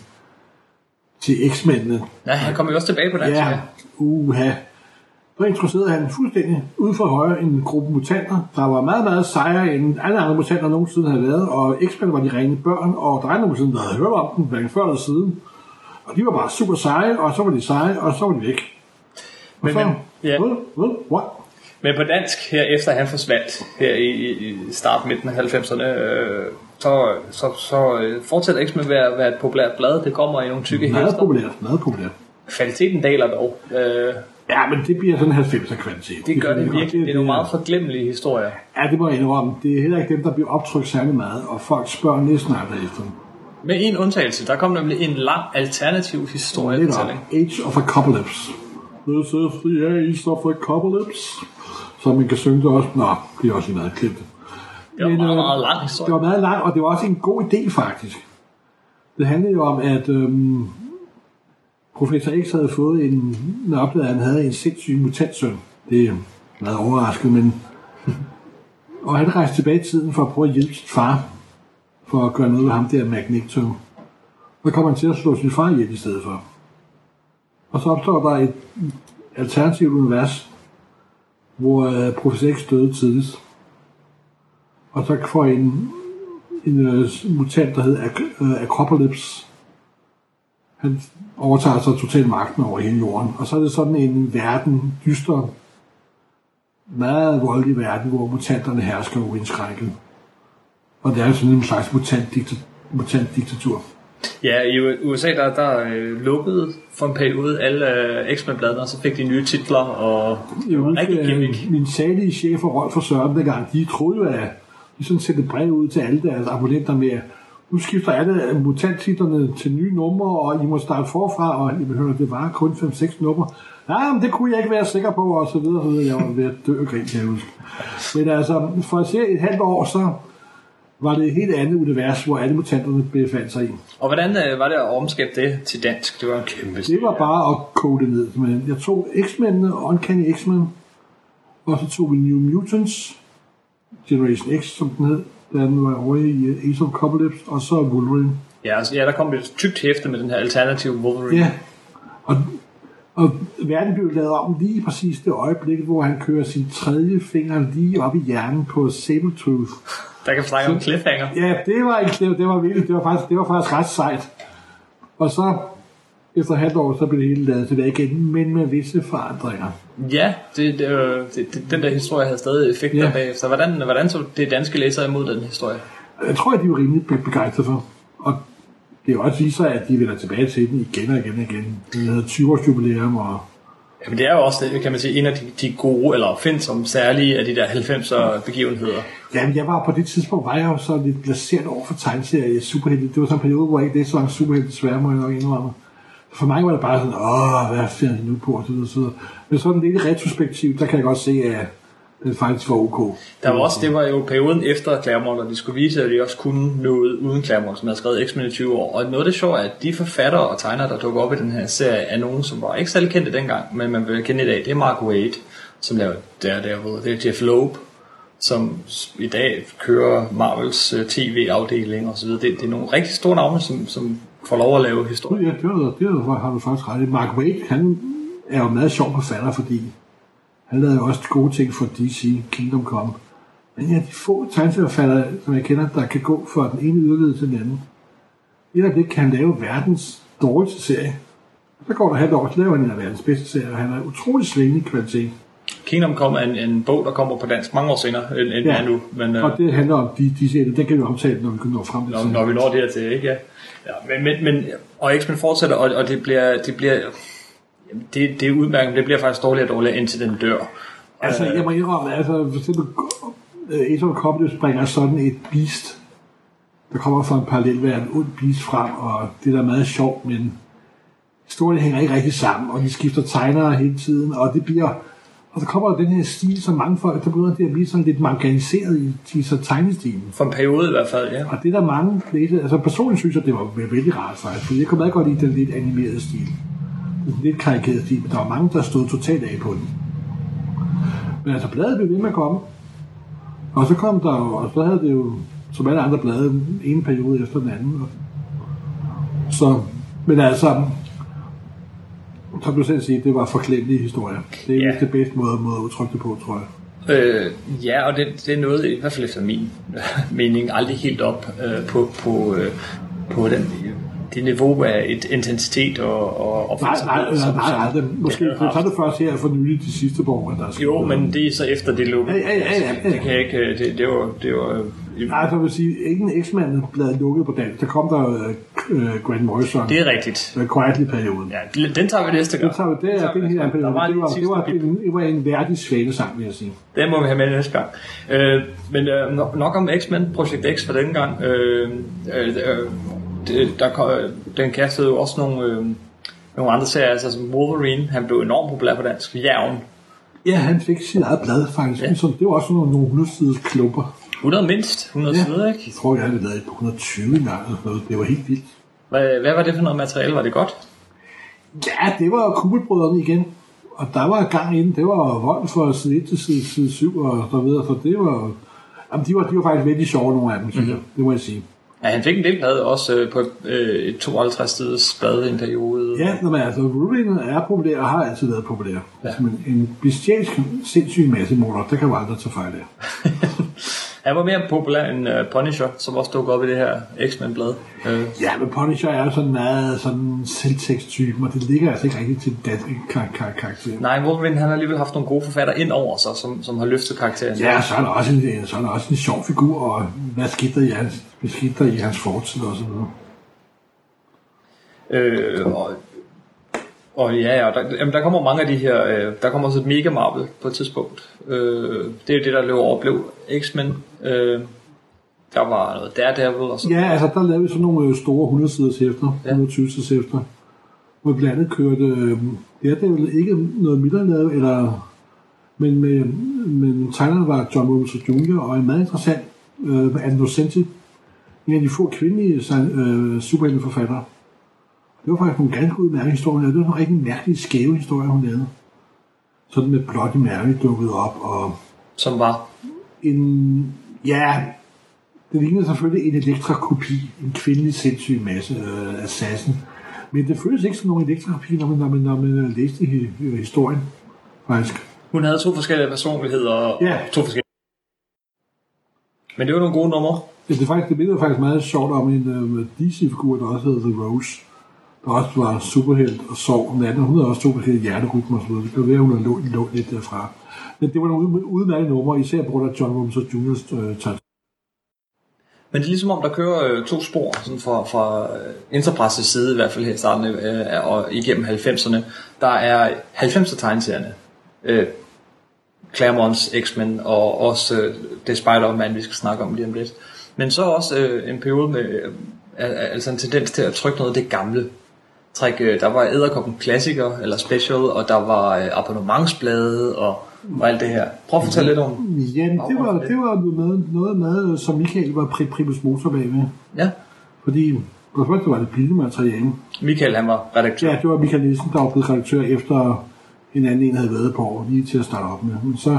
[SPEAKER 3] til X-mændene,
[SPEAKER 2] Nej, han kom jo også tilbage på dansk.
[SPEAKER 3] Ja, uha. Så introducerede han fuldstændig ud fra højre en gruppe mutanter, der var meget, meget sejere end alle andre mutanter nogensinde havde været, og X-Men var de rene børn, og der er nogen siden, der havde hørt om dem, hverken før eller siden. Og de var bare super seje, og så var de seje, og så var de væk. Og
[SPEAKER 2] Men-
[SPEAKER 3] så,
[SPEAKER 2] men- ja.
[SPEAKER 3] Hvad? Hvad? What?
[SPEAKER 2] Men på dansk, her efter han forsvandt, her i, i, i start midten af 90'erne, øh, så, så, så øh, fortsætter X med at være, være et populært blad. Det kommer i nogle tykke
[SPEAKER 3] Meget
[SPEAKER 2] hæfter.
[SPEAKER 3] populært, meget populært.
[SPEAKER 2] Kvaliteten daler dog. Øh,
[SPEAKER 3] Ja, men det bliver sådan 90'er kvalitet.
[SPEAKER 2] det gør det
[SPEAKER 3] godt.
[SPEAKER 2] virkelig. Det er nogle meget forglemmelige historier.
[SPEAKER 3] Ja, det må jeg indrømme. Det er heller ikke dem, der bliver optrykt særlig meget, og folk spørger næsten aldrig efter dem.
[SPEAKER 2] Med en undtagelse, der kom nemlig en lang alternativ
[SPEAKER 3] Lidt
[SPEAKER 2] historiefortælling.
[SPEAKER 3] om Age of Apocalypse. This is the age of Apocalypse. Så man kan synge det også. Nå, det er også lige meget klemt.
[SPEAKER 2] Det var meget,
[SPEAKER 3] øh,
[SPEAKER 2] meget lang
[SPEAKER 3] Det
[SPEAKER 2] historie.
[SPEAKER 3] var meget langt, og det var også en god idé faktisk. Det handlede jo om, at øhm, professor X havde fået en, opdagede, at han havde en sindssyg mutantsøn. Det er meget overrasket, men... Og han rejste tilbage i tiden for at prøve at hjælpe sin far, for at gøre noget ved ham der Magneto. Så kommer han til at slå sin far ihjel i stedet for. Og så opstår der et alternativt univers, hvor øh, professor X døde tidligst. Og så får en, en øh, mutant, der hedder Ac- øh, Acropolis. Han overtager så totalt magten over hele jorden. Og så er det sådan en verden, dyster, meget voldelig verden, hvor mutanterne hersker uindskrænket. Og det er sådan en slags mutant-diktatur. Mutant-diktatur.
[SPEAKER 2] Ja, i USA der, der øh, lukkede for en periode alle øh, X-Men-bladene, og så fik de nye titler, og det
[SPEAKER 3] Jeg
[SPEAKER 2] en rigtig
[SPEAKER 3] husker,
[SPEAKER 2] gimmick.
[SPEAKER 3] øh, min salige chef og Rolf for Søren dengang, de troede jo, at sådan sendte brev ud til alle deres abonnenter med, nu skifter alle mutanttitlerne til nye numre, og I må starte forfra, og I høre, det var kun 5-6 numre. Nej, men det kunne jeg ikke være sikker på, og så videre, så videre. Jeg var ved at dø og grin, kan jeg huske. Men altså, for at se et halvt år, så var det et helt andet univers, hvor alle mutanterne befandt sig i.
[SPEAKER 2] Og hvordan øh, var det at omskabe det til dansk? Det var en kæmpe
[SPEAKER 3] Det var bare at kode det ned. Men jeg tog X-Mændene, Uncanny X-Men, og så tog vi New Mutants, Generation X, som den hed, da den var over i uh, Ace of Apocalypse, og så Wolverine.
[SPEAKER 2] Ja, altså, ja, der kom et tykt hæfte med den her alternative Wolverine.
[SPEAKER 3] Ja, og, og verden blev lavet om lige præcis det øjeblik, hvor han kører sin tredje finger lige op i hjernen på Sabretooth.
[SPEAKER 2] Der kan snakke om cliffhanger.
[SPEAKER 3] Ja, det var ikke det, det var virkelig, det var faktisk, det var faktisk ret sejt. Og så, efter halvt år, så blev det hele lavet tilbage igen, men med visse forandringer.
[SPEAKER 2] Ja, det, det, det, det, den der historie havde stadig effekter
[SPEAKER 3] Ja.
[SPEAKER 2] bagefter. Hvordan, hvordan så det danske læsere imod den historie?
[SPEAKER 3] Jeg tror, at de er rimelig be- begejstrede for. Og det er jo også viser, at de vender tilbage til den igen og igen og igen. Det hedder 20 års jubilæum, og
[SPEAKER 2] Jamen, det er jo også, det, kan man sige, en af de, de gode, eller findes som særlige af de der 90'er begivenheder.
[SPEAKER 3] Jamen, jeg var på det tidspunkt, var jeg jo så lidt glaseret over for tegneserier i superhelte. Det var sådan en periode, hvor jeg ikke læste så mange superhelte, desværre må jeg nok indrømme. For mig var det bare sådan, åh, hvad finder de nu på, og så videre, så videre. Men sådan lidt retrospektiv, der kan jeg godt se, at det faktisk var ok.
[SPEAKER 2] Der var også, det var jo perioden efter Claremont, og de skulle vise, at de også kunne noget uden Claremont, som havde skrevet X-Men i 20 år. Og noget af det sjove er, at de forfattere og tegnere, der dukker op i den her serie, er nogen, som var ikke særlig kendte dengang, men man vil kende i dag. Det er Mark Waid, som laver Daredevil. Det er Jeff Loeb, som i dag kører Marvels øh, tv-afdeling og så videre. Det, det er nogle rigtig store navne, som, som får lov at lave historie.
[SPEAKER 3] Ja, det, var, det var, har du faktisk ret i. Mark Waid, han er jo meget sjov forfatter, fordi han lavede jo også gode ting for DC, Kingdom Come. Men ja, de få tegneserieforfattere, som jeg kender, der kan gå fra den ene yderlighed til den anden. Et af det kan han lave verdens dårligste serie. Så går der halvt år, så laver han en af verdens bedste serier, og han er utrolig svingende i kvalitet.
[SPEAKER 2] Kingdom Come er en, en bog, der kommer på dansk mange år senere end, end ja. nu. Men, øh,
[SPEAKER 3] Og det handler om de, de den kan vi omtale, når vi kan nå frem til.
[SPEAKER 2] når, når vi når dertil, ikke? Ja. ja men, men, men, og X-Men fortsætter, og, og det bliver, det bliver det, det er udmærket, det bliver faktisk dårligere og dårligere, indtil den dør.
[SPEAKER 3] Altså, jeg må indrømme, altså, for eksempel, øh, Ace of Commodus springer sådan et beast, der kommer fra en parallel verden, ond beast frem, og det der er meget sjovt, men historien hænger ikke rigtig sammen, og de skifter tegnere hele tiden, og det bliver, og så kommer der den her stil, som mange folk, der begynder det at blive sådan lidt marginaliseret i, i så tegnestilen.
[SPEAKER 2] For en periode i hvert fald, ja.
[SPEAKER 3] Og det er der mange læse, altså personligt synes jeg, det var vældig rart faktisk, fordi jeg kunne meget godt lide den lidt animerede stil. Den lidt karikerede stil, men der var mange, der stod totalt af på den. Men altså, bladet blev ved med at komme. Og så kom der jo, og så havde det jo, som alle andre blade, ene periode efter den anden. Så, men altså, som du selv siger, det var forklemmelige historier. Det er
[SPEAKER 2] Ja.
[SPEAKER 3] det bedste måde, måde at udtrykke det på, tror jeg.
[SPEAKER 2] Øh, ja, og det, det er noget, i hvert fald efter min mening, aldrig helt op øh, på, på, øh, på den, det niveau af et intensitet og, og
[SPEAKER 3] Nej, nej, nej, nej, nej,
[SPEAKER 2] som-
[SPEAKER 3] det, måske det tager det først her for nylig de sidste år, at der er
[SPEAKER 2] Jo, men det er så efter det lå.
[SPEAKER 3] Ja, ja, ja, ja, ja.
[SPEAKER 2] Det kan jeg ikke, øh, det, det var, det var
[SPEAKER 3] Nej, så vil sige, ikke en X-Man blad lukket på dansk. Der kom der øh, Grant Morrison.
[SPEAKER 2] det er rigtigt.
[SPEAKER 3] Øh, Quietly-perioden.
[SPEAKER 2] Ja, den tager vi næste gang.
[SPEAKER 3] Det tager vi, det er den her periode.
[SPEAKER 2] Der var
[SPEAKER 3] Det var, det var, en, det var en værdig svanesang, vil jeg sige.
[SPEAKER 2] Den må vi have med næste gang. Øh, men øh, nok- om X-Men, Projekt X for den gang. Øh, øh, øh, det, der, kom- den kastede jo også nogle, øh, nogle andre serier, altså som Wolverine. Han blev enormt populær på dansk. Jævn.
[SPEAKER 3] Ja, han fik sit eget blad, faktisk. Ja. Så det var også nogle, nogle 100 siders klumper.
[SPEAKER 2] 100 mindst. 100 ja. sider, ikke?
[SPEAKER 3] Jeg tror, jeg havde lavet et på 120 engang. Eller noget. Det var helt vildt.
[SPEAKER 2] Hvad, hvad var det for noget materiale? Var det godt?
[SPEAKER 3] Ja, det var kugelbrødrene igen. Og der var gang inden. Det var vold fra side 1 til side, side 7 og så videre. Så det var... Jamen, de var, de var faktisk vældig sjove, nogle af dem, synes mm-hmm. jeg. Det må jeg sige.
[SPEAKER 2] Ja, han fik en del blad også øh, på øh, et 52 siders blad i en periode.
[SPEAKER 3] Ja, når man, altså, Wolverine er populær og har altid været populær. Ja. Men en bestialsk, sindssyg masse motor, det kan man aldrig tage fejl af.
[SPEAKER 2] Han var mere populær end uh, Punisher, som også dukkede op i det her X-Men-blad. Øh,
[SPEAKER 3] Ja, men Punisher er jo sådan meget sådan selvteksttypen, og det ligger altså ikke rigtig til den danske kar- kar- karakter.
[SPEAKER 2] nej, Wolverine han har alligevel haft nogle gode forfattere ind over sig, som, som har løftet karakteren.
[SPEAKER 3] Ja, så er der også en, så er der også en sjov figur, og hvad skete der i hans, hvad skete der i hans fortid og så videre.
[SPEAKER 2] Øh, og, og ja, ja der, jamen, der kommer mange af de her, øh, der kommer også et Mega Marvel på et tidspunkt. Øh, det er jo det, der løb over blev X-Men. Øh, der var noget Daredevil og sådan
[SPEAKER 3] Ja, altså der lavede vi sådan nogle øh, store 100 siders hæfter,
[SPEAKER 2] Ja.
[SPEAKER 3] 120 siders hæfter, hvor blandt andet kørte, øh, vel ikke noget Miller lavede, eller, men, med, men tegneren var John Romita Jr., og en meget interessant, øh, Anne Nocenti, en af de få kvindelige øh, superhelteforfattere. Det var faktisk nogle ganske udmærkede historier, det var nogle rigtig mærkelige, skæve historier, hun lavede. Sådan med Bloody Mary dukket op, og
[SPEAKER 2] som var
[SPEAKER 3] en, ja, det ligner selvfølgelig en elektrakopi, en kvindelig sindssyg masse øh, assassin. Men det føles ikke som nogen elektrakopi, når man, når man, når man øh, læste øh, historien, faktisk.
[SPEAKER 2] Hun havde to forskellige personligheder og
[SPEAKER 3] Ja.
[SPEAKER 2] to forskellige. Men det var nogle gode numre.
[SPEAKER 3] Ja, det, er faktisk, det faktisk meget sjovt om en øh, DC-figur, der også hedder The Rose, også var superhelt og sov om natten. Hun havde også to forskellige hjerterytmer og så noget. Det kan være, hun lå, lå lidt derfra. Men det var nogle udmærkede numre, især på grund af John Romita Jr.'s øh, tager
[SPEAKER 2] Men det er ligesom om, der kører øh, to spor sådan fra, fra øh, Enterprises side, i hvert fald her i starten øh, og igennem 90'erne. Der er 90'er tegneserierne. Øh, Claremonts X-Men og også øh, det Spider-Man, vi skal snakke om lige om lidt. Men så også øh, en periode med øh, altså en tendens til at trykke noget af det gamle træk, øh, der var Æderkoppen Klassiker, eller Special, og der var øh, abonnementsblade, og, og alt det her. Prøv at fortælle lidt om.
[SPEAKER 3] Ja, det var, det var noget, noget med, som Michael var pri- primus motor bag med.
[SPEAKER 2] Ja,
[SPEAKER 3] Fordi på det var det billedmateriale.
[SPEAKER 2] Michael han var redaktør.
[SPEAKER 3] Ja, det var Michael Nielsen, der var blevet redaktør efter en anden en havde været på år, lige til at starte op med. Men så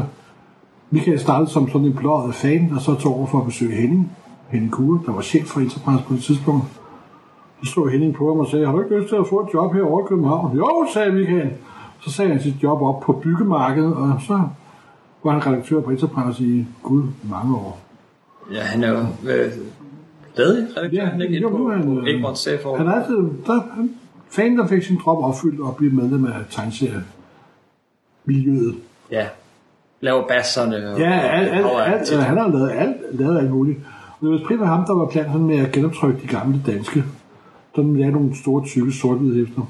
[SPEAKER 3] Michael startede som sådan en blåret fan, og så tog over for at besøge Henning, Henning Kure, der var chef for Enterprise på det tidspunkt. Så stod Henning på ham og sagde, har du ikke lyst til at få et job her over i København? Jo, sagde Michael. Så sagde han sit job op på byggemarkedet, og så var han redaktør på Enterprise i gud mange år.
[SPEAKER 2] Ja, han er jo øh, stadig redaktør.
[SPEAKER 3] Ja,
[SPEAKER 2] han er ikke
[SPEAKER 3] jo, er han, øh,
[SPEAKER 2] Egmont Safor.
[SPEAKER 3] Han er altid, der, han, fan, der fik sin drop opfyldt og blev medlem af tegneserie miljøet.
[SPEAKER 2] Ja, laver basserne. Og,
[SPEAKER 3] Ja, alt, alt,
[SPEAKER 2] og-
[SPEAKER 3] alt, alt, han har lavet alt, lavet alt muligt. Og det var primært ham, der var planen med at genoptrykke de gamle danske. Sådan lavede nogle store, tykke sort efter.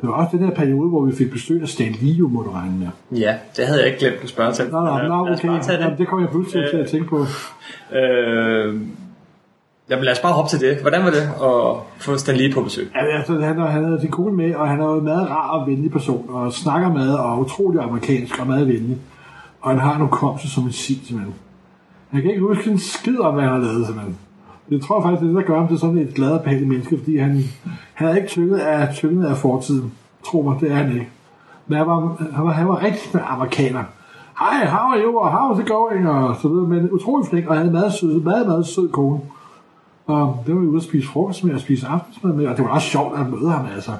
[SPEAKER 3] Det var også den her periode, hvor vi fik besøg af Stan Lee, jo må du regne med.
[SPEAKER 2] Ja, det havde jeg ikke glemt at spørge til. Øh,
[SPEAKER 3] nå,
[SPEAKER 2] lad os
[SPEAKER 3] okay. Jamen,
[SPEAKER 2] det.
[SPEAKER 3] kommer jeg pludselig til at tænke på.
[SPEAKER 2] Øh, jamen lad os bare hoppe til det. Hvordan var det at få Stan Lee på besøg?
[SPEAKER 3] Ja, altså, han, han havde sin kone med, og han er jo en meget rar og venlig person, og snakker meget, og er utrolig amerikansk og meget venlig. Og han har nogle komse som en sig, simpelthen. Jeg kan ikke huske en skid om, hvad han har lavet, simpelthen. Det tror faktisk, det er det, der gør ham til sådan et glad og behageligt menneske, fordi han, han er ikke tynget af, tynget af fortiden. Tro mig, det er han ikke. Men han var, han var, han var rigtig med amerikaner. Hej, how are you, og how is it going, og så videre. Men utrolig flink, og han havde meget sød, meget, meget sød kone. Og det var vi ude at spise frokost med og spise aftensmad med, og det var også sjovt at møde ham, altså.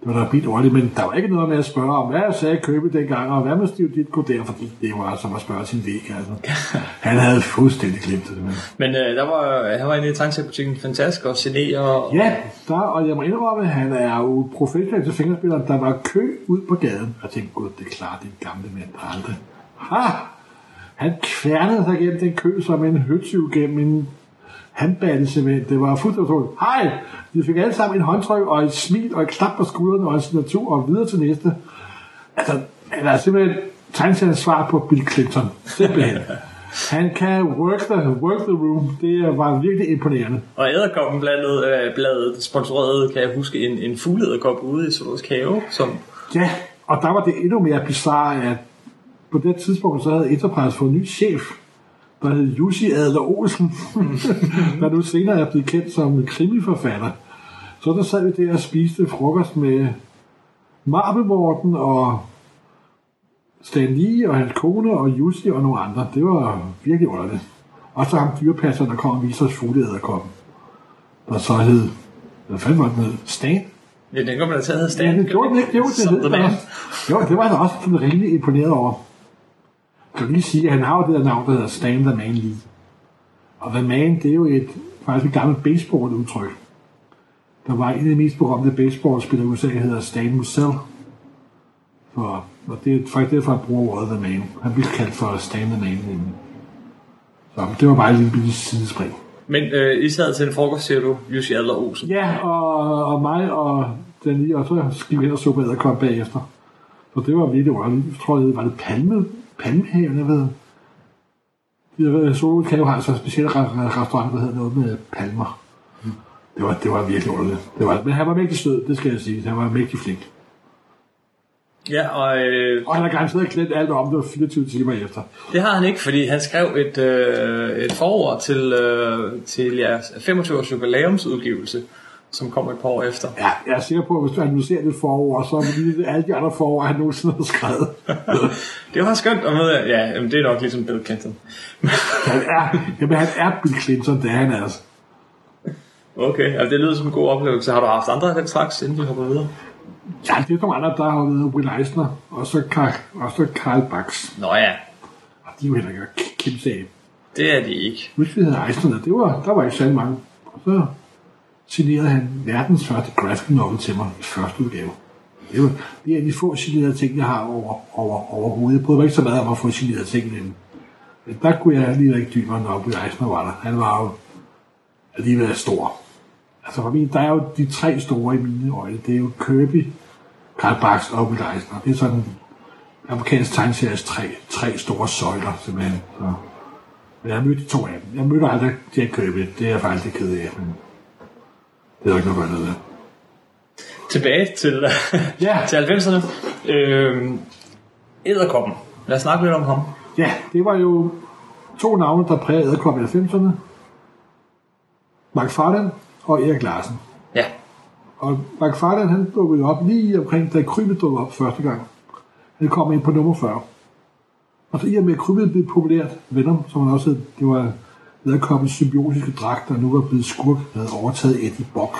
[SPEAKER 3] Det var da vildt ordentligt, men der var ikke noget med at spørge om, hvad jeg sagde købe dengang, og hvad med Steve Ditko der, fordi det var som at spørge sin væg, altså. Han havde fuldstændig glemt det, men...
[SPEAKER 2] Men øh, der var, han var inde i tegnsætbutikken Fantask og Cine og...
[SPEAKER 3] Ja, der, og jeg må indrømme, han er jo professionel til fingerspilleren. Der var kø ud på gaden. Og jeg tænkte, gud, det er klart, det er gamle mand, der aldrig. Ha! Han kværnede sig gennem den kø som en høtyv gennem en handbatte simpelthen. Det var fuldstændig utroligt. Hej! De fik alle sammen en håndtryk og et smil og et klap på skuldrene og en signatur og videre til næste. Altså, han er simpelthen tegnsættens svar på Bill Clinton. Simpelthen. Han kan work the, work the room. Det var virkelig imponerende.
[SPEAKER 2] Og æderkoppen blandet øh, bladet sponsorerede, kan jeg huske, en, en fugleæderkop ude i Zoologisk Have, som...
[SPEAKER 3] Ja, og der var det endnu mere bizarre, at på det tidspunkt så havde Enterprise fået en ny chef, der hed Jussi Adler Olsen, der nu senere er blevet kendt som krimiforfatter. Så der sad vi der og spiste frokost med Marbevorten og Stan Lee og hans kone og Jussi og nogle andre. Det var virkelig underligt. Og så ham dyrepasseren, der kom og viste os fugleæderkoppen. Der så hed, hvad fanden var den hed? Stan?
[SPEAKER 2] Ja, den kommer da til at hedde
[SPEAKER 3] Ja,
[SPEAKER 2] Stan.
[SPEAKER 3] det gjorde den ikke. Jo, det, hed også. Jo, det var jeg da også sådan rimelig imponeret over. Jeg kan lige sige, at han har jo det der navn, der hedder Stan the Man Lee. Og The Man, det er jo et, faktisk et gammelt baseball-udtryk. Der var en af de mest berømte baseballspillere i USA, der hedder Stan Musial. For, og det er faktisk derfor, han bruger ordet The Man. Han blev kaldt for Stan the Man. nemlig. Så det var bare en lille sidespring.
[SPEAKER 2] Men øh, I sad til en frokost, siger du, Jussi Adler Olsen.
[SPEAKER 3] Ja, og, og mig og den lige, og så skal vi hen og æderkop bagefter. Så det var virkelig underligt. Jeg tror, det var det palme, palmehaven, jeg ved. Ved, Zoologisk Have har altså en speciel re- re- restaurant, der hedder noget med palmer. Det var, det var virkelig underligt. Det var, men han var mægtig sød, det skal jeg sige. Han var mægtig flink.
[SPEAKER 2] Ja, og øh,
[SPEAKER 3] Og han har garanteret glemt alt om det var 24 timer efter.
[SPEAKER 2] det har han ikke, fordi han skrev et, øh, et forord til, øh, til jeres 25-års jubilæumsudgivelse, som kom et par år efter.
[SPEAKER 3] Ja, jeg er sikker på, at hvis du analyserer det forår, så er det alle de andre forår, han nogensinde har skrevet.
[SPEAKER 2] Det var skønt at møde, ja, jamen, det er nok ligesom Bill Clinton.
[SPEAKER 3] Han er, jamen, han er Bill Clinton, det er han altså.
[SPEAKER 2] Okay, altså, det lyder som en god oplevelse. Har du haft andre af den slags, inden vi hopper videre?
[SPEAKER 3] Ja, det er nogle andre, der har været Will Eisner, og så Karl, og så Karl Bax.
[SPEAKER 2] Nå ja,
[SPEAKER 3] Og de er jo heller ikke kæmpe af.
[SPEAKER 2] det er de ikke.
[SPEAKER 3] Hvis vi havde Eisner, det var, der var ikke særlig mange. Og så signerede han verdens første graphic novel til mig i første udgave. Det, var, det er de få signerede ting, jeg har over, over, overhovedet. Jeg prøvede ikke så meget om at få signerede ting, men, men der kunne jeg lige ikke dybere nok, Eisner var der. Han var jo alligevel stor. Altså for mig, der er jo de tre store i mine øjne. Det er jo Kirby, Karl Barks og Will Eisner. Det er sådan amerikansk tegneseries tre, tre store søjler, simpelthen. Så. Men jeg mødte to af dem. Jeg mødte aldrig Jack Kirby. Det er jeg faktisk ked af. Men det er der ikke noget godt ved.
[SPEAKER 2] tilbage til,
[SPEAKER 3] Ja.
[SPEAKER 2] til 90'erne. Øh, Æderkoppen. Lad os snakke lidt om ham.
[SPEAKER 3] Ja, det var jo to navne, der prægede æderkop i 90'erne. Mark Farland og Erik Larsen.
[SPEAKER 2] Ja.
[SPEAKER 3] Og Mark Farland, han dukkede op lige omkring, da krybet dukkede op første gang. Han kom ind på nummer 40. Og så i og med, at krybet blev populært, Venom, som han også hed, det var æderkoppens symbiotiske dragt, der nu var blevet skurk, havde overtaget Eddie Bock.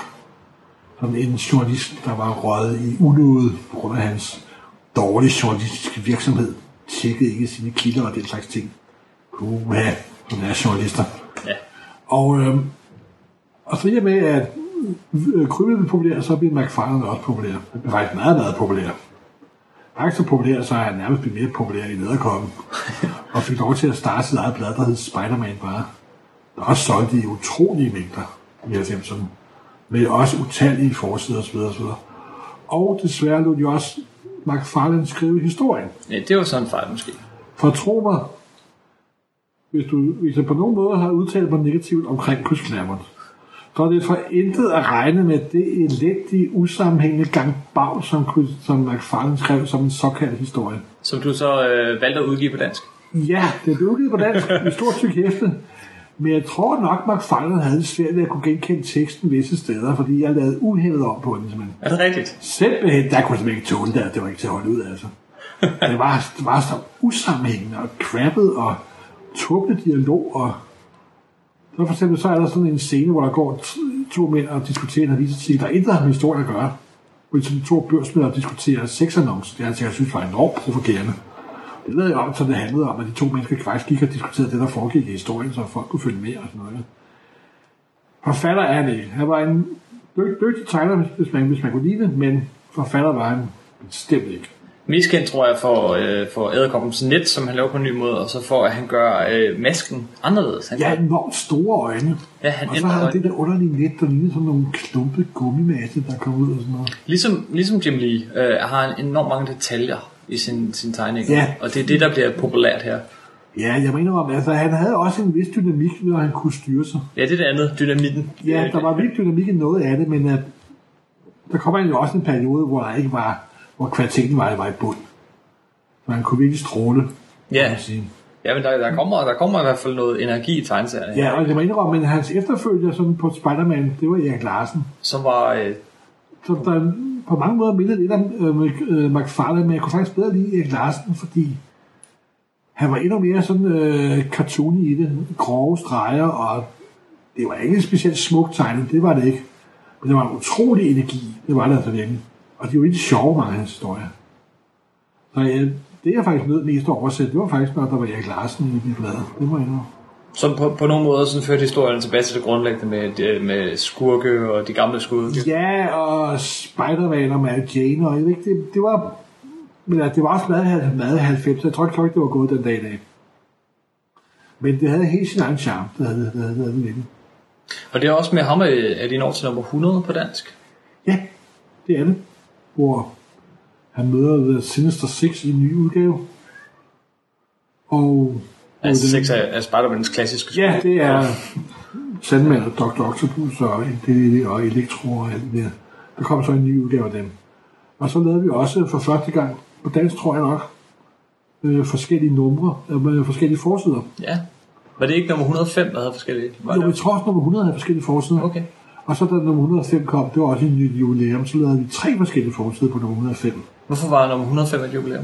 [SPEAKER 3] Som en journalist, der var røget i unåde på grund af hans dårlige journalistiske virksomhed. Tjekkede ikke sine kilder og den slags ting. Puha, sådan er journalister.
[SPEAKER 2] Ja.
[SPEAKER 3] Og, øh, og så i med, at øh, krybet blev populær, så blev McFarlane også populær. Han blev faktisk meget, meget populær. Faktisk så populær, så er han nærmest blevet mere populær i nederkoppen. og fik lov til at starte sit eget blad, der hed Spider-Man bare. Også solgte i utrolige mængder i 90'erne. Med også utallige forsider osv. osv. Og desværre lod de også McFarlane skrive historien.
[SPEAKER 2] ja, det var sådan en fejl måske.
[SPEAKER 3] For tro mig, hvis, du, hvis jeg på nogen måde har udtalt mig negativt omkring Chris Claremont, så er det for intet at regne med det elendige, usammenhængende gang bag, som, Chris, som McFarlane skrev som en såkaldt historie.
[SPEAKER 2] Som du så øh, valgte at udgive på dansk.
[SPEAKER 3] Ja, det blev udgivet på dansk med stort tyk hæfte. Men jeg tror nok, McFarlane havde det svært ved at kunne genkende teksten visse steder, fordi jeg lavede uhældet om på den. Simpelthen.
[SPEAKER 2] Er det rigtigt?
[SPEAKER 3] Simpelthen, der kunne jeg simpelthen ikke tåle det, det var ikke til at holde ud, altså. Det var, det var så usammenhængende og crappet og tåbelig dialog, og så for eksempel, så er der sådan en scene, hvor der går to mænd og diskuterer en avisartikel, der intet har med historien at gøre. Hvor de to børsmænd diskuterer sexannoncer. Det har jeg synes var enormt provokerende. Det jeg om, så det handlede om, at de to mennesker faktisk gik og diskuterede det, der foregik i historien, så folk kunne følge med og sådan noget. Forfatter er han ikke. Han var en dy- dygtig tegner, hvis- man, hvis man kunne lide det, men forfatter var han bestemt ikke.
[SPEAKER 2] Mest kendt tror jeg for, øh, for Æderkoppens net, som han laver på en ny måde, og så for at han gør øh, masken anderledes. Han
[SPEAKER 3] Ja, enormt store øjne.
[SPEAKER 2] Ja, han
[SPEAKER 3] og så har han det der underlige net, der ligner sådan nogle klumpede gummimasse, der kommer ud og sådan noget.
[SPEAKER 2] ligesom, ligesom Jim Lee øh, har han enormt mange detaljer i sin, sin tegning,
[SPEAKER 3] Ja.
[SPEAKER 2] og det er det, der bliver populært her.
[SPEAKER 3] Ja, jeg mener om, altså han havde også en vis dynamik, når han kunne styre sig.
[SPEAKER 2] Ja, det er det andet, dynamitten.
[SPEAKER 3] Ja, der var virkelig dynamik i noget af det, men uh, der kommer jo også en periode, hvor der ikke var, hvor kvaliteten var, var i bund. Så han kunne virkelig stråle,
[SPEAKER 2] Ja.
[SPEAKER 3] kan sige.
[SPEAKER 2] Ja, men der, der, kommer, der kommer i hvert fald noget energi i tegneserierne,
[SPEAKER 3] Ja, og det må indrømme, men hans efterfølger sådan på Spider-Man, det var Erik Larsen.
[SPEAKER 2] som var... Øh,
[SPEAKER 3] Så der på mange måder minder lidt om øh, McFarlane, øh, men jeg kunne faktisk bedre lide Erik Larsen, fordi han var endnu mere sådan øh, cartoony i det. Grove streger, og det var ikke specielt smukt tegnet, det var det ikke. Men det var en utrolig energi, det var det altså virkelig. Og det var ikke sjove, mange af hans historier. Så ja, det jeg faktisk nød mest at oversætte, det var faktisk, når der var Erik Larsen i det blad. Det var jeg
[SPEAKER 2] som på, på nogle måder sådan førte historien tilbage til det grundlæggende med, med skurke og de gamle skurke.
[SPEAKER 3] Ja, og Spider-Man og Mary Jane, og jeg ved ikke, det, det var... Men altså, det var også meget, meget 90, jeg tror ikke, det var gået den dag i dag. Men det havde helt sin egen charme, det havde det, havde, det havde.
[SPEAKER 2] Og det er også med ham, at de når til nummer 100 på dansk.
[SPEAKER 3] Ja, det er det. Hvor han møder The Sinister Six i en ny udgave. Og...
[SPEAKER 2] Altså seks af, af Spider-Mans klassiske
[SPEAKER 3] Ja, det er Sandman og Dr. Octopus og, det, og Elektro og alt det der. Der kom så en ny udgave af dem. Og så lavede vi også for første gang, på dansk tror jeg nok, øh, forskellige numre, øh, med forskellige forsider.
[SPEAKER 2] Ja. Var det ikke nummer 105, der havde forskellige? Var
[SPEAKER 3] Jo, vi tror også, nummer 100 havde forskellige forsider.
[SPEAKER 2] Okay.
[SPEAKER 3] Og så da nummer 105 kom, det var også en ny jubilæum, så lavede vi tre forskellige forsider på nummer 105.
[SPEAKER 2] Hvorfor var nummer 105 et jubilæum?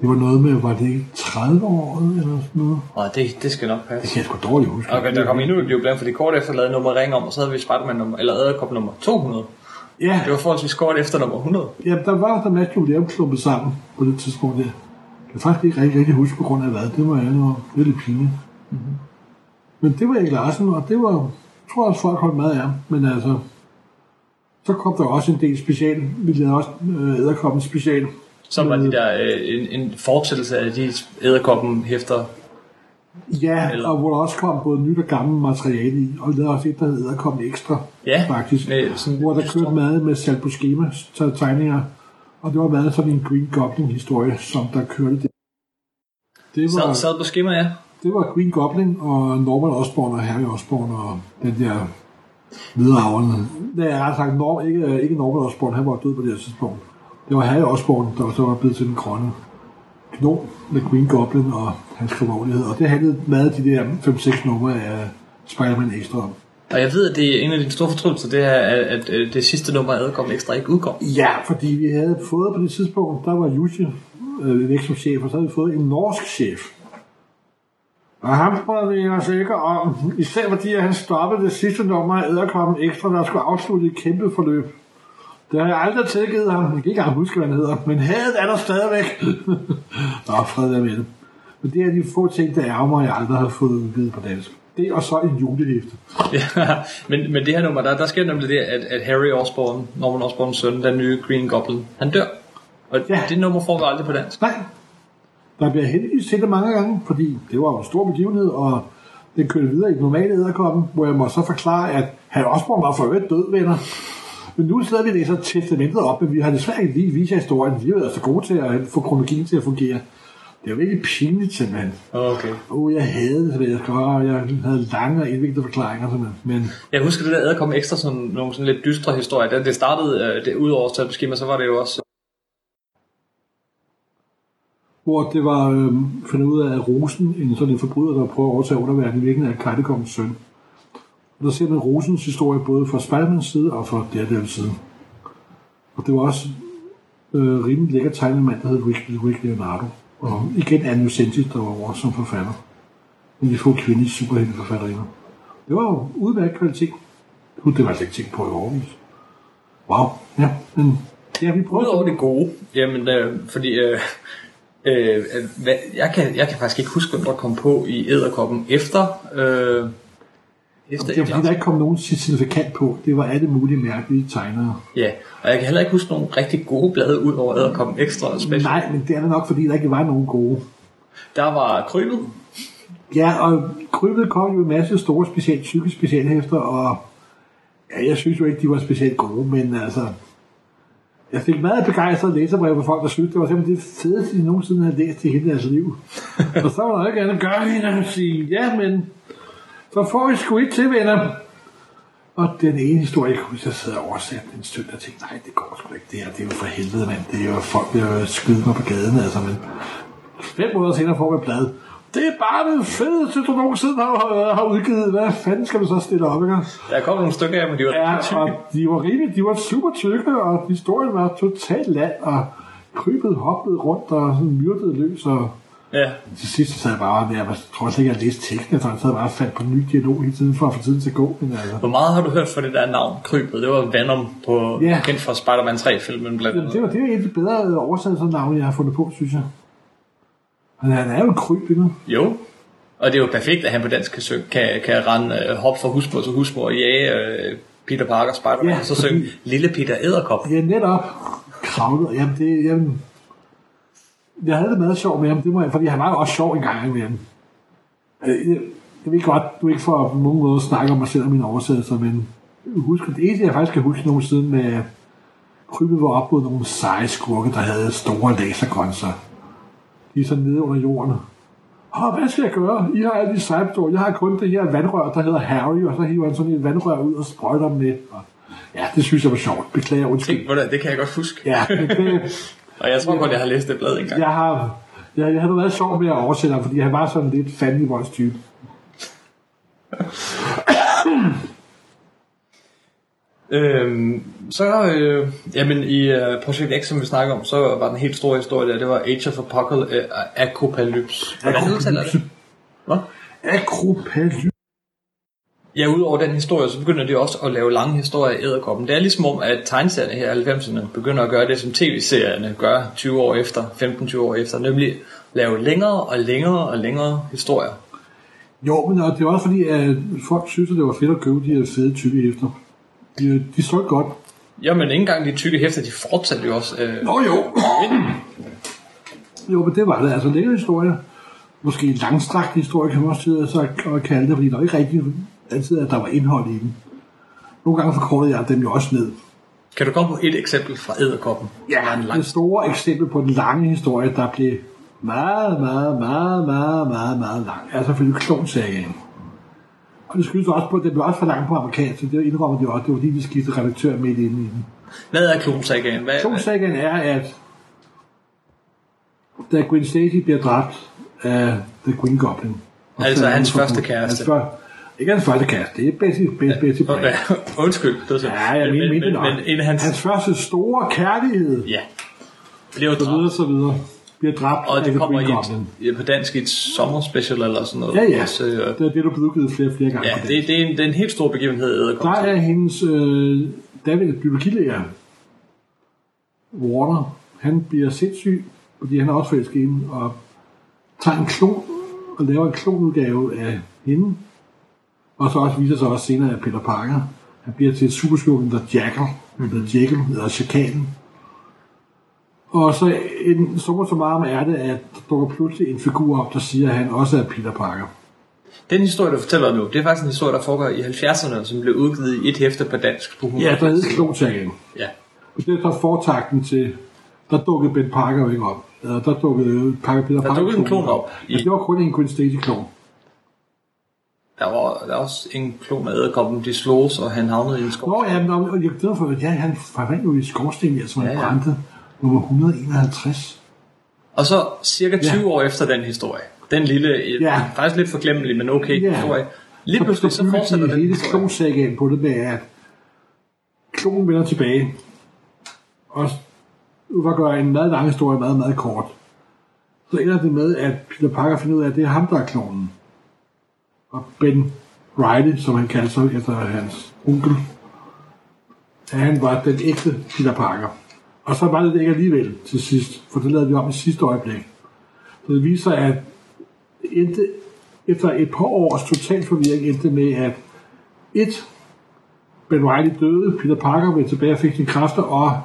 [SPEAKER 3] Det var noget med, var det ikke 30 år eller sådan noget?
[SPEAKER 2] Åh, det, det skal nok
[SPEAKER 3] Det
[SPEAKER 2] passe.
[SPEAKER 3] kan jeg sgu dårligt huske.
[SPEAKER 2] Okay, der kom endnu et jubilæum, fordi kort efter lavede nummer ring om, og så havde vi Spider-Man nummer, eller Æderkop nummer 200.
[SPEAKER 3] Ja,
[SPEAKER 2] Det var forholdsvis kort efter nummer 100.
[SPEAKER 3] Ja, der var der masser jubilæum klumpet sammen på det tidspunkt der. Jeg kan faktisk ikke rigtig, rigtig huske på grund af hvad. Det var jeg nu. Det lidt pinligt. Mm-hmm. Men det var Erik Larsen, og det var, jeg tror også folk holdt meget af ham. Men altså, så kom der også en del special. Vi lavede også øh, æderkoppen special.
[SPEAKER 2] Som var de der, øh, en, en fortsættelse af de æderkoppen hæfter.
[SPEAKER 3] Ja,
[SPEAKER 2] Eller-
[SPEAKER 3] og hvor der også kom både nyt og gammelt materiale i. Og lavede også et, der hed æderkoppen ekstra.
[SPEAKER 2] Ja,
[SPEAKER 3] faktisk.
[SPEAKER 2] med sådan
[SPEAKER 3] hvor der kørte meget med salg på schema tegninger. Og det var meget sådan en Green Goblin-historie, som der kørte det. Det
[SPEAKER 2] Sad, sad på skema, ja.
[SPEAKER 3] Det var Green Goblin og Norman Osborn og Harry Osborn og den der videreavlende. Det er sagt, Nor, ikke, ikke Norbert Osborn, han var død på det her tidspunkt. Det var Harry Osborn, der så var blevet til den grønne gnom med Green Goblin og hans kriminallighed. Og det handlede meget af de der 5-6 numre af Spider-Man Extra om.
[SPEAKER 2] Og jeg ved, at det er en af de store fortrydelser, det er, at, at det sidste nummer af Æderkoppen Ekstra ikke udkom.
[SPEAKER 3] Ja, fordi vi havde fået på det tidspunkt, der var Jussi øh, væk som chef, og så havde vi fået en norsk chef. Og ham spreder vi os ikke om, især fordi han stoppede det sidste nummer af Æderkoppen Ekstra, der skulle afslutte et kæmpe forløb. Det har jeg aldrig tilgivet ham. Jeg kan ikke engang huske, hvad han hedder. Men hadet er der stadigvæk. Nå, fred er med det. Men det er de få ting, der ærger mig, jeg aldrig har fået udgivet på dansk. Det og så en julehæfte.
[SPEAKER 2] Ja, men, men det her nummer, der, der sker nemlig det, at, at Harry Osborn, Norman Osborns søn, den nye Green Goblin, han dør. Og ja. Det nummer får vi aldrig på dansk.
[SPEAKER 3] Nej. Der bliver heldigvis set det mange gange, fordi det var jo en stor begivenhed, og den kørte videre i den normale æderkoppen, hvor jeg må så forklare, at han Osborn var for øvrigt død, venner. Men nu sidder vi læser testamentet op, men vi har desværre ikke lige vist historien. Vi har været så gode til at få kronologien til at fungere. Det er jo virkelig pinligt, simpelthen.
[SPEAKER 2] Okay.
[SPEAKER 3] Oh, jeg havde det, så jeg skrev, og jeg havde lange og indviklede forklaringer, simpelthen. Men
[SPEAKER 2] Jeg husker det der Æderkoppen Ekstra, sådan nogle sådan lidt dystre historier. Da det startede, øh, det, ud over Stabeskema, så var det jo også
[SPEAKER 3] hvor det var øh, fundet ud af, at Rosen, en sådan en forbryder, der prøver at overtage underverdenen, virkelig er Kajtekommens søn. Der ser man Rosens historie både fra Spidermans side og fra Daredevils side. Og det var også øh, rimelig lækker tegnet mand, der hed Rick, Rick Leonardo. Og igen Anne Lucentis, der var over som forfatter. Men de få kvindelige superhelteforfatterinder. Det var jo udmærket kvalitet. Gud, det var altså ikke tænkt på i overvis. Wow, ja, men ja, vi prøver.
[SPEAKER 2] Udover det gode, jamen, øh, fordi øh, øh, hvad, jeg, kan, jeg kan faktisk ikke huske, hvem der kom på i æderkoppen efter... Øh, efter
[SPEAKER 3] Det var fordi, der ikke kom nogen signifikant på. Det var alle mulige mærkelige tegnere.
[SPEAKER 2] Ja, og jeg kan heller ikke huske nogen rigtig gode blade ud over æderkoppen ekstra og special.
[SPEAKER 3] Nej, men det er det nok, fordi der ikke var nogen gode.
[SPEAKER 2] Der var krybet.
[SPEAKER 3] Ja, og krybet kom jo en masse store specielt tykke specialhæfter, og ja, jeg synes jo ikke, de var specielt gode, men altså... Jeg fik meget begejstret læserbrev fra folk, der synes, det var simpelthen det fedeste, de nogensinde havde læst i hele deres liv. og så var der ikke andet at gøre end at sige, ja, men så får vi sgu ikke til, venner. Og den ene historie, jeg kunne jeg sad og oversatte en stund, og tænkte, nej, det går sgu ikke, det her, det er jo for helvede, mand. Det er jo folk, der jo skyde mig på gaden, altså, men fem måneder senere får vi blad. Det er bare det fedeste, du nogensinde har, har udgivet. Hvad fanden skal du så stille op, ikke?
[SPEAKER 2] Der kom nogle stykker af, men de var
[SPEAKER 3] Ja,
[SPEAKER 2] tykke.
[SPEAKER 3] og de var rimelig, de var super tykke, og historien var totalt land, og krybet hoppede rundt og myrdede løs, og
[SPEAKER 2] Ja,
[SPEAKER 3] til sidst sad jeg bare, jeg tror også ikke, jeg læste teksten, jeg sad bare og fandt på en ny dialog hele tiden for at få tiden til at gå. Men altså,
[SPEAKER 2] Hvor meget har du hørt for det der navn, Krybet? Det var Venom på
[SPEAKER 3] Ja.
[SPEAKER 2] kendt fra Spider-Man 3-filmen blandt andet.
[SPEAKER 3] det var, det var en af de bedre oversættelsernavne, jeg har fundet på, synes jeg. Men han er jo en kryb, ikke?
[SPEAKER 2] Jo. Og det er jo perfekt, at han på dansk kan, søge, kan, kan rende øh, hop fra husmor til husmor og jage øh, Peter Parker Spider-Man,
[SPEAKER 3] Ja,
[SPEAKER 2] og så
[SPEAKER 3] fordi-
[SPEAKER 2] synge Lille Peter Æderkop.
[SPEAKER 3] Ja, netop kravlet. Jamen, det, jamen, jeg havde det meget sjovt med ham, det må jeg, fordi han var jo også sjov en gang med ham. Øh, Jeg, jeg ved godt, du ikke får på nogen måde snakke om mig selv og mine oversættelser, men husk, det eneste, jeg faktisk kan huske nogen siden med krybet var op mod nogle seje skurke, der havde store lasergrønser. De er så nede under jorden. Åh, hvad skal jeg gøre? I har alle de sejpstår. Jeg har kun det her vandrør, der hedder Harry, og så hiver han sådan et vandrør ud og sprøjter dem med. Og ja, det synes jeg var sjovt. Beklager, undskyld.
[SPEAKER 2] Det, det kan jeg godt huske.
[SPEAKER 3] Ja,
[SPEAKER 2] Og jeg tror godt, jeg har læst det blad engang.
[SPEAKER 3] jeg har, jeg, jeg havde været sjov med at oversætte ham, fordi han var sådan lidt voice type.
[SPEAKER 2] Øhm, så, øh, jamen i uh, Project X, som vi snakker om, så var den helt store historie der, det var Age of Apocalypse, øh, Apocalypse. Hvordan udtaler det? Hvad?
[SPEAKER 3] Akropaly.
[SPEAKER 2] Ja, udover den historie, så begynder de også at lave lange historier i æderkoppen. Det er ligesom om, at tegneserierne her i 90'erne begynder at gøre det, som tv-serierne gør 20 år efter, 15-20 år efter, nemlig lave længere og længere og længere historier.
[SPEAKER 3] Jo, men og det var også fordi, at folk synes, at det var fedt at købe de her fede tykke efter. De, de solgte godt.
[SPEAKER 2] Jamen, ikke engang de tykke hæfter, de fortsatte jo også. Øh,
[SPEAKER 3] Nå jo. Jo, men det var det. Altså længere historie. Måske en langstrakt historie, kan man også sidde at kalde det, fordi der er ikke rigtig altid, at der var indhold i den. Nogle gange forkortede jeg dem jo også ned.
[SPEAKER 2] kan du komme på et eksempel fra æderkoppen? Der var en lang
[SPEAKER 3] det store eksempel på den lange historie, der blev meget, meget, meget, meget, meget, meget lang, er selvfølgelig Klonsagaen. Og det skyldes også på, at det blev også for langt på amerikansk, så det indrømmer de også. Det var fordi, de skiftede redaktør midt inde i den.
[SPEAKER 2] Hvad er klonsagaen? Hvad,
[SPEAKER 3] Klonsagen er, at da Gwen Stacy bliver dræbt af The Green Goblin.
[SPEAKER 2] Altså hans første kæreste.
[SPEAKER 3] Hans før, ikke hans første kæreste, det er Betty, Betty, Betty Brant.
[SPEAKER 2] Okay, Undskyld. Det var så.
[SPEAKER 3] Ja, jeg mener,
[SPEAKER 2] men,
[SPEAKER 3] men,
[SPEAKER 2] men, hans...
[SPEAKER 3] hans første store kærlighed,
[SPEAKER 2] Ja. Bliver
[SPEAKER 3] så videre, så videre, bliver dræbt
[SPEAKER 2] Og det kommer i et, på dansk et sommerspecial eller sådan noget.
[SPEAKER 3] Ja, ja.
[SPEAKER 2] Så, øh,
[SPEAKER 3] Det er det, du udgivet flere, flere gange.
[SPEAKER 2] ja, det, det, er en, det er en helt stor begivenhed,
[SPEAKER 3] Der er hendes øh, David biologilærer, Warner, han bliver sindssyg, fordi han er også forelsket og tager en klon og laver en klonudgave af hende, og så også viser sig også senere af Peter Parker. Han bliver til superskurken, der Jackal, eller Jekyll, eller Chakanen. Og så en summer så meget er det, at der dukker pludselig en figur op, der siger, at han også er Peter Parker.
[SPEAKER 2] Den historie, du fortæller nu, det er faktisk en historie, der foregår i 70'erne, som blev udgivet i et hæfte på dansk. På 100.
[SPEAKER 3] Ja, der hedder Klonsagen.
[SPEAKER 2] ja.
[SPEAKER 3] Og det er så fortakten til, der dukkede Ben Parker jo ikke op. Der dukkede Parker Peter
[SPEAKER 2] Der
[SPEAKER 3] Parker
[SPEAKER 2] dukkede en klon op.
[SPEAKER 3] Ja, det var kun en Gwen Stacy-klon.
[SPEAKER 2] Der var der er også en klon af æderkoppen, de slås, og han havnede i en skov.
[SPEAKER 3] Nå ja, men, og jeg glæder for, at ja, han forvandt jo i skorsten, ja, som
[SPEAKER 2] Ja, ja.
[SPEAKER 3] brændte nummer 151.
[SPEAKER 2] Og så cirka 20
[SPEAKER 3] Ja.
[SPEAKER 2] år efter den historie, den lille,
[SPEAKER 3] Ja.
[SPEAKER 2] ja. faktisk lidt forglemmelig, men okay
[SPEAKER 3] Ja.
[SPEAKER 2] historie, lige pludselig så
[SPEAKER 3] bygger
[SPEAKER 2] fortsætter
[SPEAKER 3] de
[SPEAKER 2] den
[SPEAKER 3] hele klonsagaen på det med, at klonen vender tilbage. Og var gøre en meget lang historie meget, meget kort. Så ender det med, at Peter Parker finder ud af, at det er ham, der er klonen. Og Ben Riley, som han kaldte sig efter hans onkel, han var den ægte Peter Parker. Og så var det det ikke alligevel til sidst, for det lavede vi om i sidste øjeblik. Så det viser, at endte, efter et par års total forvirring endte med, at et, Ben Reilly døde, Peter Parker vendte tilbage og fik sine kræfter, og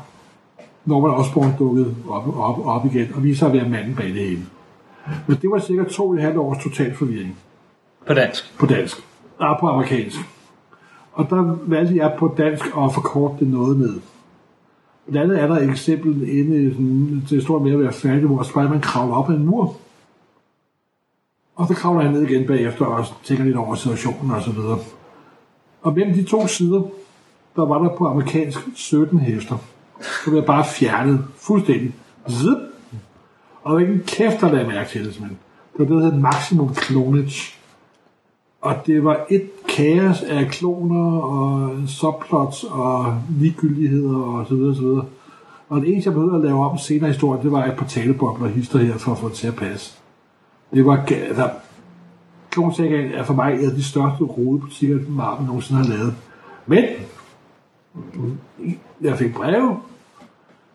[SPEAKER 3] Norman Osborn dukkede op, op, op igen, og viser at være manden bag det hele. Men det var cirka to og et halvt års total forvirring
[SPEAKER 2] på dansk.
[SPEAKER 3] på dansk. Og på amerikansk. Og der valgte jeg på dansk at forkorte det noget med. Blandt andet er der et eksempel inde i sådan, til stor med at være færdig, hvor Spider-Man kravler op ad en mur. Og så kravler han ned igen bagefter og tænker lidt over situationen og så videre. Og mellem de to sider, der var der på amerikansk 17 hester. Så blev jeg bare fjernet fuldstændig. Zip. Og der var ikke en kæft, der lagde mærke til det, simpelthen. Det var det, der hedder maximum clonage. Og det var et kaos af kloner og subplots og ligegyldigheder og så videre, så videre. Og det eneste, jeg behøvede at lave om senere i historien, det var et par talebobler hister her for at få det til at passe. Det var... ga- Altså, Klonsagaen er for mig en af de største rodebutikker, Marvel nogensinde har lavet. Men, jeg fik breve.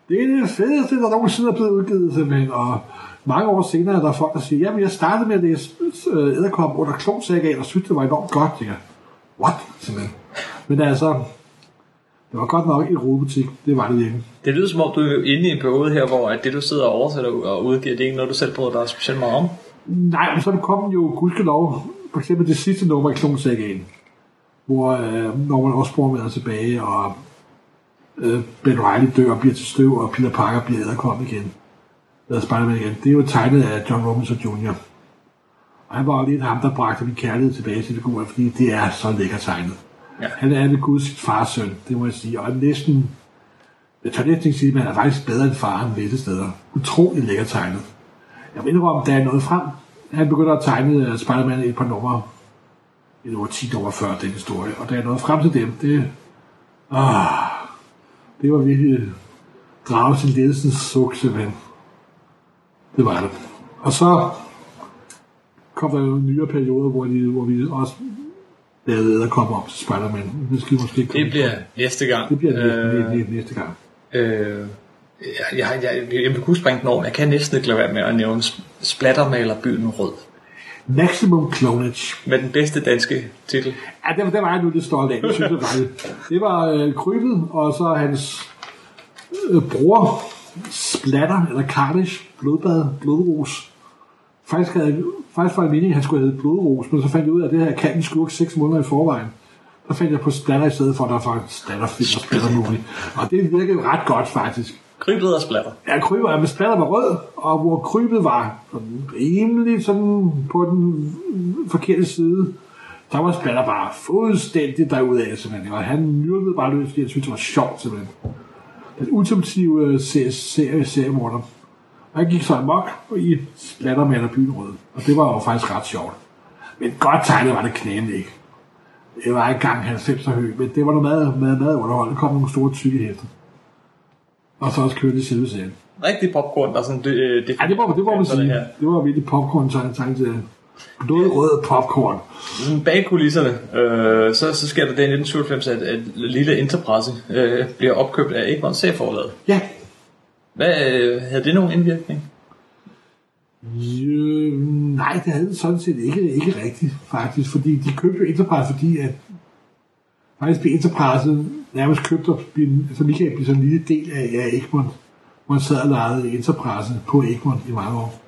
[SPEAKER 3] Det er det fedeste, der nogensinde er blevet udgivet, simpelthen. Og mange år senere er der folk, der siger, jamen jeg startede med at læse øh, Æderkop under Klonsagaen, og synes, det var enormt godt. Jeg, What? Simpelthen. Men altså, det var godt nok en rodebutik. Det var det virkelig.
[SPEAKER 2] Det lyder som om, du er inde i en periode her, hvor at det, du sidder og oversætter og udgiver, det er ikke noget, du selv bryder dig specielt meget om.
[SPEAKER 3] Nej, men så kom jo gudskelov, for eksempel det sidste nummer i Klonsagaen, hvor øh, Norman Osborn vender tilbage, og øh, Ben Reilly dør og bliver til støv, og Peter Parker bliver æderkom igen. Eller Spider-Man igen. Det er jo tegnet af John Robinson Jr. Og han var lidt ham, der bragte min kærlighed tilbage til figuren, fordi det er så lækker tegnet.
[SPEAKER 2] Ja.
[SPEAKER 3] Han er ved Gud sit fars søn, det må jeg sige. Og næsten, jeg tør næsten ikke sige, at han er faktisk bedre end faren visse steder. Utrolig lækker tegnet. Jeg ikke, om der er noget frem. Han begynder at tegne uh, Spider-Man et par numre. Et over 10 nummer før den historie. Og da jeg nåede frem til dem, det... Ah, det var virkelig drage til ledelsens suk, simpelthen. Det var det. Og så kom der jo nyere perioder, hvor, de, hvor vi også lavede at komme op til Spider-Man. Det skal måske komme
[SPEAKER 2] Det bliver næste gang.
[SPEAKER 3] det bliver næste,
[SPEAKER 2] Øh,
[SPEAKER 3] næste, gang.
[SPEAKER 2] Øh, jeg, jeg, jeg, jeg vil kunne springe den over, men jeg kan næsten ikke lade være med at nævne sp- Splattermaler byen rød.
[SPEAKER 3] Maximum Clonage.
[SPEAKER 2] Med den bedste danske titel.
[SPEAKER 3] Ja, det, det var jeg nu lidt stolt af. Det synes jeg var det. Det var øh, krybet, og så hans øh, bror, Splatter, eller Carnage, blodbad, blodros. Faktisk, havde, faktisk var det meningen, at han skulle hedde blodros, men så fandt jeg ud af, at det her kan en skurk 6 måneder i forvejen. Så fandt jeg på Splatter i stedet for, at der var Splatterfilm og Splatter movie. Og det virkede ret godt, faktisk.
[SPEAKER 2] Krybet og Splatter.
[SPEAKER 3] Ja, krybet, men splatter var rød, og hvor krybet var sådan rimelig sådan på den forkerte side, der var Splatter bare fuldstændig derudad, simpelthen. Og han myrdede bare løs, fordi jeg synes, det var sjovt, simpelthen. Den ultimative øh, serie, serie, seriemorder. Og han gik så amok i Splatter med byen rød. Og det var jo faktisk ret sjovt. Men godt tegnet var det knæene ikke. Det var engang 90 høj, men det var noget meget, meget, meget underholdende. Der kom nogle store tykke hæfter. Og så også kørte det selve serien.
[SPEAKER 2] Rigtig popcorn, der er sådan det, det,
[SPEAKER 3] Ja, det var, det var man sige. Det var virkelig popcorn tegnet til blodrød popcorn.
[SPEAKER 2] Sådan Bag kulisserne, øh, så, så sker der det i 1997, at, at lille Enterprise øh, bliver opkøbt af Egmont Serieforlaget.
[SPEAKER 3] Ja,
[SPEAKER 2] Hvad, øh, havde det nogen indvirkning?
[SPEAKER 3] Øh, nej, det havde det sådan set ikke, ikke rigtigt, faktisk. Fordi de købte jo Enterprise, fordi at faktisk blev Enterprise nærmest købt og blive, så lige kan blive sådan en lille del af, af Egmont, han sad og lejede Enterprise på Egmont i mange år.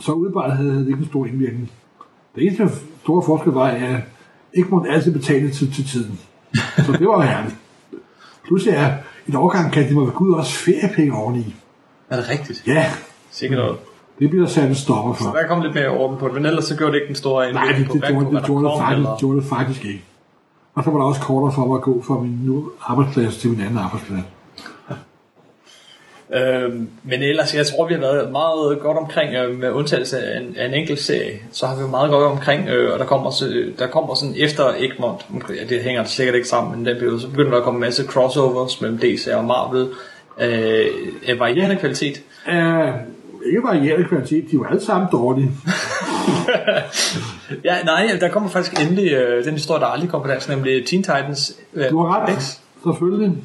[SPEAKER 3] Så udebart havde det ikke en stor indvirkning. Det eneste store forskel var, at Egmont altid betalte til, til tiden. Så det var herligt. Pludselig er et årgang kan de må gå ud også feriepenge oveni.
[SPEAKER 2] Er det rigtigt?
[SPEAKER 3] Ja,
[SPEAKER 2] Sikkert noget.
[SPEAKER 3] det bliver der sat en stopper for.
[SPEAKER 2] Så der kom lidt mere orden på det, men ellers så gjorde det ikke den store
[SPEAKER 3] Nej, det,
[SPEAKER 2] indvirkning
[SPEAKER 3] det,
[SPEAKER 2] på,
[SPEAKER 3] det, gjorde, det, gjorde, det, faktisk,
[SPEAKER 2] eller...
[SPEAKER 3] gjorde det faktisk ikke. Og så var der også kortere for mig at gå fra min nu arbejdsplads til min anden arbejdsplads.
[SPEAKER 2] Øhm, men ellers, jeg tror, vi har været meget godt omkring, øh, med undtagelse af en, af en enkelt serie, så har vi været meget godt omkring, øh, og der kommer, så, der kommer sådan efter Egmont, ja, det hænger sikkert ikke sammen, men den periode, så begynder der at komme en masse crossovers mellem DC og Marvel, øh, af varierende kvalitet.
[SPEAKER 3] Uh, ikke varierende kvalitet, de var alle sammen dårlige.
[SPEAKER 2] Ja, nej, der kommer faktisk endelig øh, den historie, der aldrig kom på dansk, nemlig Teen Titans øh,
[SPEAKER 3] Du har ret,
[SPEAKER 2] X,
[SPEAKER 3] selvfølgelig.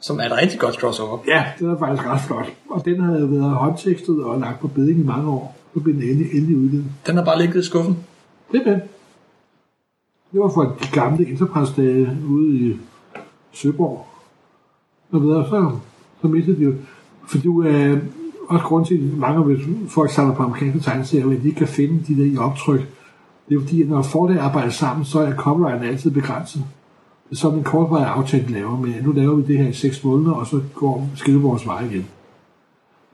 [SPEAKER 2] Som er et rigtig godt crossover.
[SPEAKER 3] Ja, det var faktisk ret flot. Og den havde været håndtekstet og lagt på beding i mange år. Så blev den endelig, endelig udgivet.
[SPEAKER 2] Den har bare ligget i skuffen.
[SPEAKER 3] Det er det. Var fra de gamle Enterprise-dage ude i Søborg. Og videre, så, så mistede de jo. For du er også grund til, at mange hvis folk samler på amerikanske tegneserier, at de ikke kan finde de der i optryk. Det er fordi, at når forlag arbejder sammen, så er copyrighten altid begrænset. Sådan en kortvarig aftale, laver med, nu laver vi det her i seks måneder, og så går skille vores vej igen.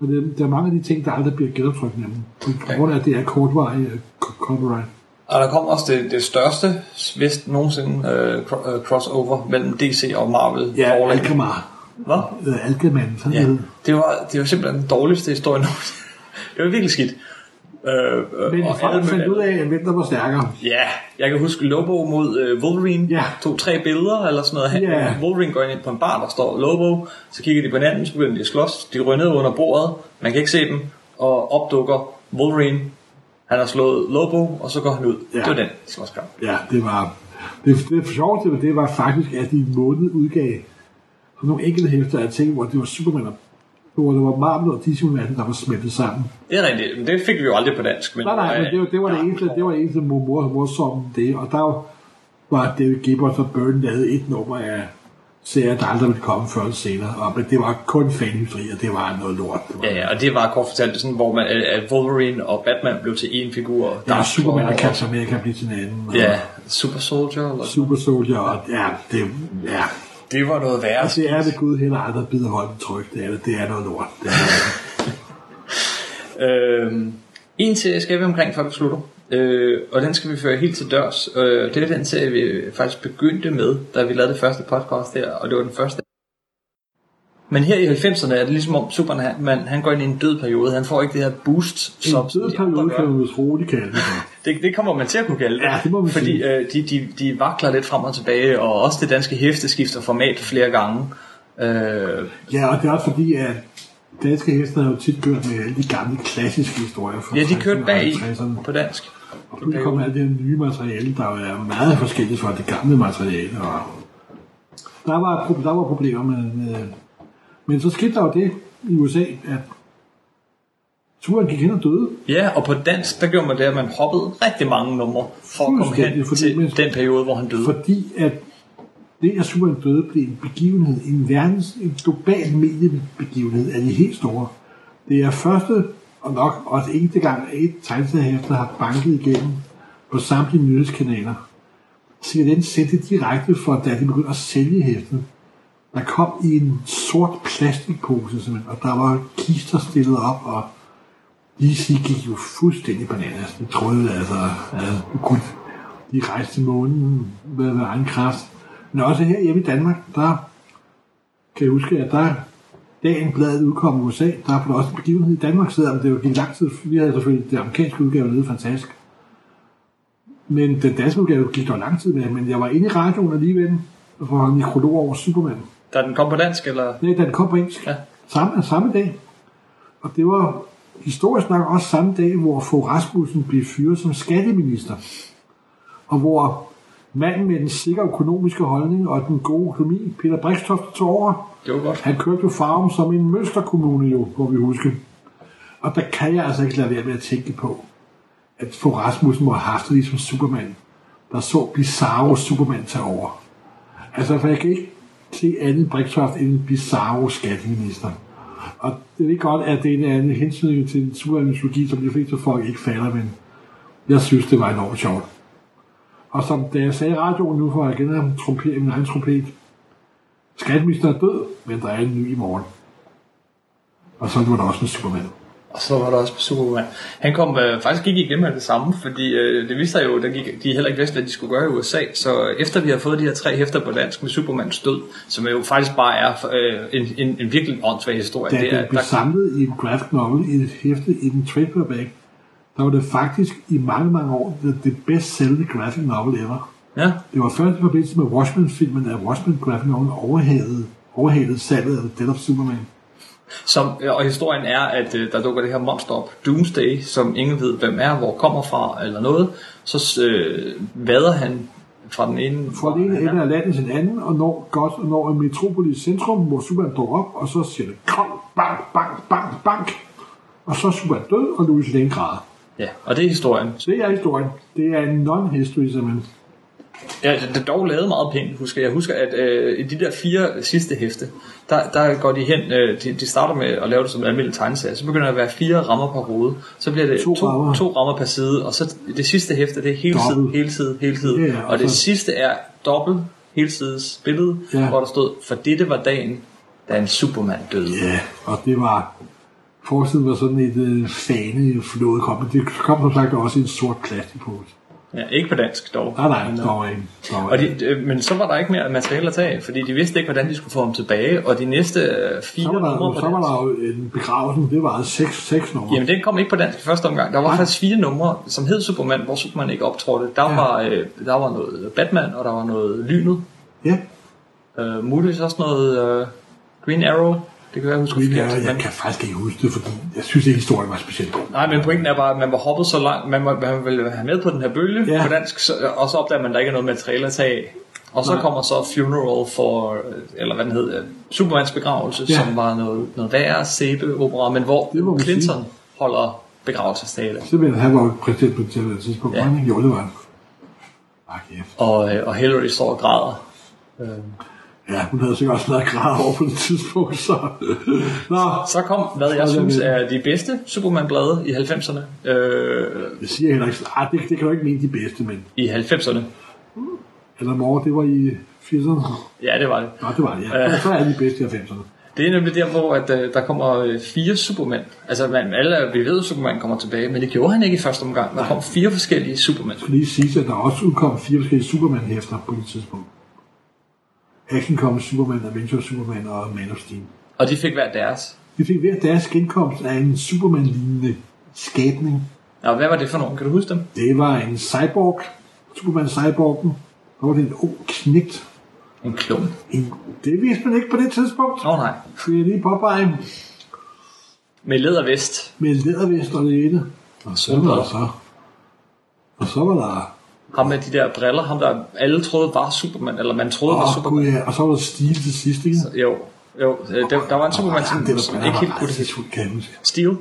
[SPEAKER 3] Og det, der er mange af de ting, der aldrig bliver genoptrykt nemlig. På grund af, at det er kortvarig øh, co- copyright.
[SPEAKER 2] Og der kom også det, det største, vist nogensinde, øh, øh, crossover mellem DC og Marvel.
[SPEAKER 3] Ja,
[SPEAKER 2] forlag.
[SPEAKER 3] Alkemar.
[SPEAKER 2] Hvad?
[SPEAKER 3] Øh, Alkemann, sådan
[SPEAKER 2] Ja,
[SPEAKER 3] ja.
[SPEAKER 2] det var, det var simpelthen den dårligste historie nogensinde. det var virkelig skidt. Øh, øh,
[SPEAKER 3] Men
[SPEAKER 2] og
[SPEAKER 3] folk
[SPEAKER 2] alle-
[SPEAKER 3] fandt ud af, hvem der var stærkere.
[SPEAKER 2] Ja, jeg kan huske Lobo mod øh, Wolverine.
[SPEAKER 3] Ja.
[SPEAKER 2] Tog tre billeder eller sådan noget.
[SPEAKER 3] Ja.
[SPEAKER 2] Wolverine går ind på en bar, der står Lobo. Så kigger de på hinanden, så begynder de at slås. De ryger ned under bordet. Man kan ikke se dem. Og opdukker Wolverine. Han har slået Lobo, og så går han ud.
[SPEAKER 3] Ja.
[SPEAKER 2] Det var den slåskamp.
[SPEAKER 3] Ja, det var... Det, det sjoveste ved det var faktisk, at de i måned udgav sådan nogle enkelte hæfter af ting, hvor det var Superman og hvor det var Marvel og universet, der var smeltet sammen.
[SPEAKER 2] Det er rigtigt, men det fik vi jo aldrig på dansk. Men
[SPEAKER 3] Nej, nej, men det, var- det var det eneste, det var det eneste mor, mor, morsomme det, og der var David Gibbons og Byrne lavet et nummer af serier, der aldrig ville komme før eller senere, og men det var kun fanhysteri, og det var noget lort. Det var,
[SPEAKER 2] Ja, ja, og det var kort fortalt sådan, hvor man, at Wolverine og Batman blev til én figur.
[SPEAKER 3] der er Superman og
[SPEAKER 2] og,
[SPEAKER 3] Captain America blive til en anden. Og
[SPEAKER 2] Ja, Super Soldier. Eller
[SPEAKER 3] Super Soldier, og ja, det, ja,
[SPEAKER 2] det var noget værre.
[SPEAKER 3] det er det Gud heller aldrig bider holdt tryk, det er det, det er noget lort. Det er,
[SPEAKER 2] Øhm, en serie skal vi omkring, før vi slutter. Øh, og den skal vi føre helt til dørs. Øh, det er den serie, vi faktisk begyndte med, da vi lavede det første podcast her, og det var den første. Men her i 90'erne er det ligesom om Superman, han går ind i en død periode. Han får ikke det her boost, som,
[SPEAKER 3] en død periode kan man vist roligt kalde det.
[SPEAKER 2] Det, det kommer man til at kunne kalde det.
[SPEAKER 3] Ja, det må man
[SPEAKER 2] Fordi
[SPEAKER 3] sige.
[SPEAKER 2] øh, de, de, de vakler lidt frem og tilbage, og også det danske hæfte skifter format flere gange. Øh,
[SPEAKER 3] Ja, og det er også fordi, at danske heste har jo tit kørt med alle de gamle klassiske historier fra
[SPEAKER 2] ja, de
[SPEAKER 3] 60'erne
[SPEAKER 2] kørte bag i
[SPEAKER 3] 50'erne.
[SPEAKER 2] på dansk.
[SPEAKER 3] Og nu kommer alt det her nye materiale, der er meget forskelligt fra det gamle materiale. Og der var, der var problemer med, med... Men så skete der jo det i USA, at turen gik hen og døde.
[SPEAKER 2] Ja, og på dansk, der gjorde man det, at man hoppede rigtig mange numre for at komme hen
[SPEAKER 3] fordi
[SPEAKER 2] til den periode, hvor han døde.
[SPEAKER 3] Fordi at det, at Superman døde, blev en begivenhed, en verdens, en global mediebegivenhed af de helt store. Det er første, og nok også eneste gang, at et tegneseriehæfter har banket igennem på samtlige nyhedskanaler. CNN sendte direkte for, da de begyndte at sælge hæftet. Der kom i en sort plastikpose, simpelthen, og der var kister stillet op, og DC gik jo fuldstændig bananas. De troede altså, at altså, kunne, de rejste til månen med, med egen kraft. Men også her hjemme i Danmark, der kan jeg huske, at der dagen bladet udkom i USA, der var der også en begivenhed i Danmark, selvom det jo gik lang tid. Vi havde selvfølgelig det amerikanske udgave nede fantastisk. Men den danske udgave gik der lang tid med, men jeg var inde i radioen alligevel, for at holde mikrolog over Superman.
[SPEAKER 2] Da den kom på dansk, eller?
[SPEAKER 3] Nej, den kom på engelsk.
[SPEAKER 2] Ja.
[SPEAKER 3] Samme, samme dag. Og det var historisk nok også samme dag, hvor Fogh Rasmussen blev fyret som skatteminister. Og hvor manden med den sikre økonomiske holdning og den gode økonomi, Peter Brikstoft, tog over.
[SPEAKER 2] Det var godt.
[SPEAKER 3] Han kørte jo farven som en mønsterkommune jo, hvor vi husker. Og der kan jeg altså ikke lade være med at tænke på, at Fogh Rasmussen må have haft det ligesom Superman, der så Bizarro Superman tage over. Altså, for jeg kan ikke se Anne Brikstoft en Bizarro skatteminister. Og det er godt, at det er en anden hensyn til en supermytologi, som de fleste folk ikke falder, men jeg synes, det var enormt sjovt. Og som da jeg sagde i radioen nu, for jeg igen at trompere min egen trompet, skatteministeren er død, men der er en ny i morgen. Og så var der også med supermand.
[SPEAKER 2] Og så var der også Superman. Han kom øh, faktisk gik igennem med det samme, fordi øh, det viste sig jo, at de heller ikke vidste, hvad de skulle gøre i USA. Så efter vi har fået de her tre hæfter på dansk med Supermans død, som jo faktisk bare er øh, en, en, en virkelig åndssvag historie.
[SPEAKER 3] Da det,
[SPEAKER 2] er,
[SPEAKER 3] blev samlet i en graphic novel, i et hæfte, i en trade paperback, der var det faktisk i mange, mange år det, det bedst sælgende graphic novel ever.
[SPEAKER 2] Ja,
[SPEAKER 3] Det var først i forbindelse med Watchmen-filmen, at Watchmen graphic novel overhalede, overhalede salget af Death of Superman.
[SPEAKER 2] Som, og historien er, at øh, der dukker det her monster op, Doomsday, som ingen ved, hvem er, hvor kommer fra, eller noget. Så øh, vader han fra den ene...
[SPEAKER 3] Fra den ene ende af landet til den anden, og når godt og når en metropolis centrum, hvor Superman dukker op, og så siger det kram, bank, bank, bank, bank. Og så er Superman død, og Louis Lane græder.
[SPEAKER 2] Ja, og det er historien.
[SPEAKER 3] Det er historien. Det er en non-history, simpelthen.
[SPEAKER 2] Ja, det er dog lavet meget pænt, husker jeg. Jeg husker, at øh, i de der fire sidste hæfte, der, der går de hen, øh, de, de starter med at lave det som en almindelig tegneserie, så begynder der at være fire rammer per rode, så bliver det
[SPEAKER 3] To
[SPEAKER 2] to,
[SPEAKER 3] rammer.
[SPEAKER 2] to rammer per side, og så det sidste hæfte, det er hele
[SPEAKER 3] Dobbelt.
[SPEAKER 2] hele side, hele
[SPEAKER 3] Ja, ja,
[SPEAKER 2] og det sidste er dobbelt helsides billede,
[SPEAKER 3] Ja.
[SPEAKER 2] hvor der stod, for dette var dagen, da en Superman døde.
[SPEAKER 3] Ja, og det var... Forsiden var sådan et øh, fane flået kom, men det kom som sagt også i en sort plastikpose.
[SPEAKER 2] Ja, ikke på dansk dog.
[SPEAKER 3] Nej, nej,
[SPEAKER 2] øh,
[SPEAKER 3] dog ikke. Dog
[SPEAKER 2] Og de, øh, men så var der ikke mere materiale at tage, fordi de vidste ikke, hvordan de skulle få ham tilbage, og de næste øh, fire
[SPEAKER 3] Så var,
[SPEAKER 2] numre
[SPEAKER 3] der,
[SPEAKER 2] på
[SPEAKER 3] så var der jo en begravelse, det var seks, seks numre.
[SPEAKER 2] Jamen, den kom ikke på dansk i første omgang. Der var
[SPEAKER 3] Nej.
[SPEAKER 2] faktisk fire numre, som hed Superman, hvor Superman ikke optrådte. Der,
[SPEAKER 3] Ja.
[SPEAKER 2] var, øh, der var noget Batman, og der var noget Lynet.
[SPEAKER 3] Ja,
[SPEAKER 2] Øh, muligvis også noget øh, Green Arrow. Det kan være, jeg
[SPEAKER 3] Green
[SPEAKER 2] forkert.
[SPEAKER 3] Jeg
[SPEAKER 2] Men,
[SPEAKER 3] kan faktisk ikke huske det, fordi jeg synes ikke, historien var specielt god.
[SPEAKER 2] nej, men pointen er bare, at man var hoppet så langt, man, må, man ville have med på den her bølge
[SPEAKER 3] Ja.
[SPEAKER 2] på dansk, så, og så opdager man, at der ikke er noget materiale at tage af. Og så
[SPEAKER 3] Nej.
[SPEAKER 2] kommer så Funeral for, eller hvad den hed, øh, Supermans begravelse,
[SPEAKER 3] Ja.
[SPEAKER 2] som var noget, noget værre sæbeopera, men hvor Clinton
[SPEAKER 3] sige.
[SPEAKER 2] holder begravelsestale.
[SPEAKER 3] Simpelthen, han var jo præsident på det tidligere tidspunkt.
[SPEAKER 2] Ja.
[SPEAKER 3] Ja. Jo, det var han.
[SPEAKER 2] Og, øh, og Hillary står og græder. Øh,
[SPEAKER 3] Ja, hun havde sikkert også været grad over på det tidspunkt, så... Nå,
[SPEAKER 2] Så kom, hvad jeg
[SPEAKER 3] det
[SPEAKER 2] synes er de bedste Superman-blade i 90'erne. Øh,
[SPEAKER 3] jeg siger heller ikke... Ah, det, det kan du ikke mene de bedste, men...
[SPEAKER 2] I 90'erne.
[SPEAKER 3] Eller mor, det var i 80'erne.
[SPEAKER 2] Ja, det var det.
[SPEAKER 3] Nå, det var det, ja.
[SPEAKER 2] Ja.
[SPEAKER 3] Så er de bedste i 90'erne.
[SPEAKER 2] Det er nemlig der, hvor at, øh, der kommer øh, fire Superman. Altså, man, alle, vi ved, at Superman kommer tilbage, men det gjorde han ikke i første omgang. Der kom fire forskellige Superman.
[SPEAKER 3] Jeg skal lige sige, at der også udkom fire forskellige Superman-hæfter på det tidspunkt. Action Superman, Adventure Superman og Man of Steel.
[SPEAKER 2] Og de fik hver deres.
[SPEAKER 3] Vi fik hver deres genkomst af en Superman-lignende skabning.
[SPEAKER 2] Og hvad var det for nogen? Kan du huske dem?
[SPEAKER 3] Det var en cyborg, Superman cyborgen. Der var det en ung knægt.
[SPEAKER 2] En klon.
[SPEAKER 3] En, det vidste man ikke på det tidspunkt.
[SPEAKER 2] Åh oh, nej.
[SPEAKER 3] Skal jeg lige påpege
[SPEAKER 2] Med lædervest.
[SPEAKER 3] med lædervest og det ene. Og så var der så. Og så var der...
[SPEAKER 2] Ham med de der briller, ham der alle troede var Superman, eller man troede var
[SPEAKER 3] Åh,
[SPEAKER 2] Superman.
[SPEAKER 3] gud, ja. Og så var der stil til sidst, ikke?
[SPEAKER 2] Jo, jo, øh, der, der var en Superman,
[SPEAKER 3] Og ham,
[SPEAKER 2] som,
[SPEAKER 3] det var
[SPEAKER 2] som ikke helt
[SPEAKER 3] var
[SPEAKER 2] kunne det. Steel.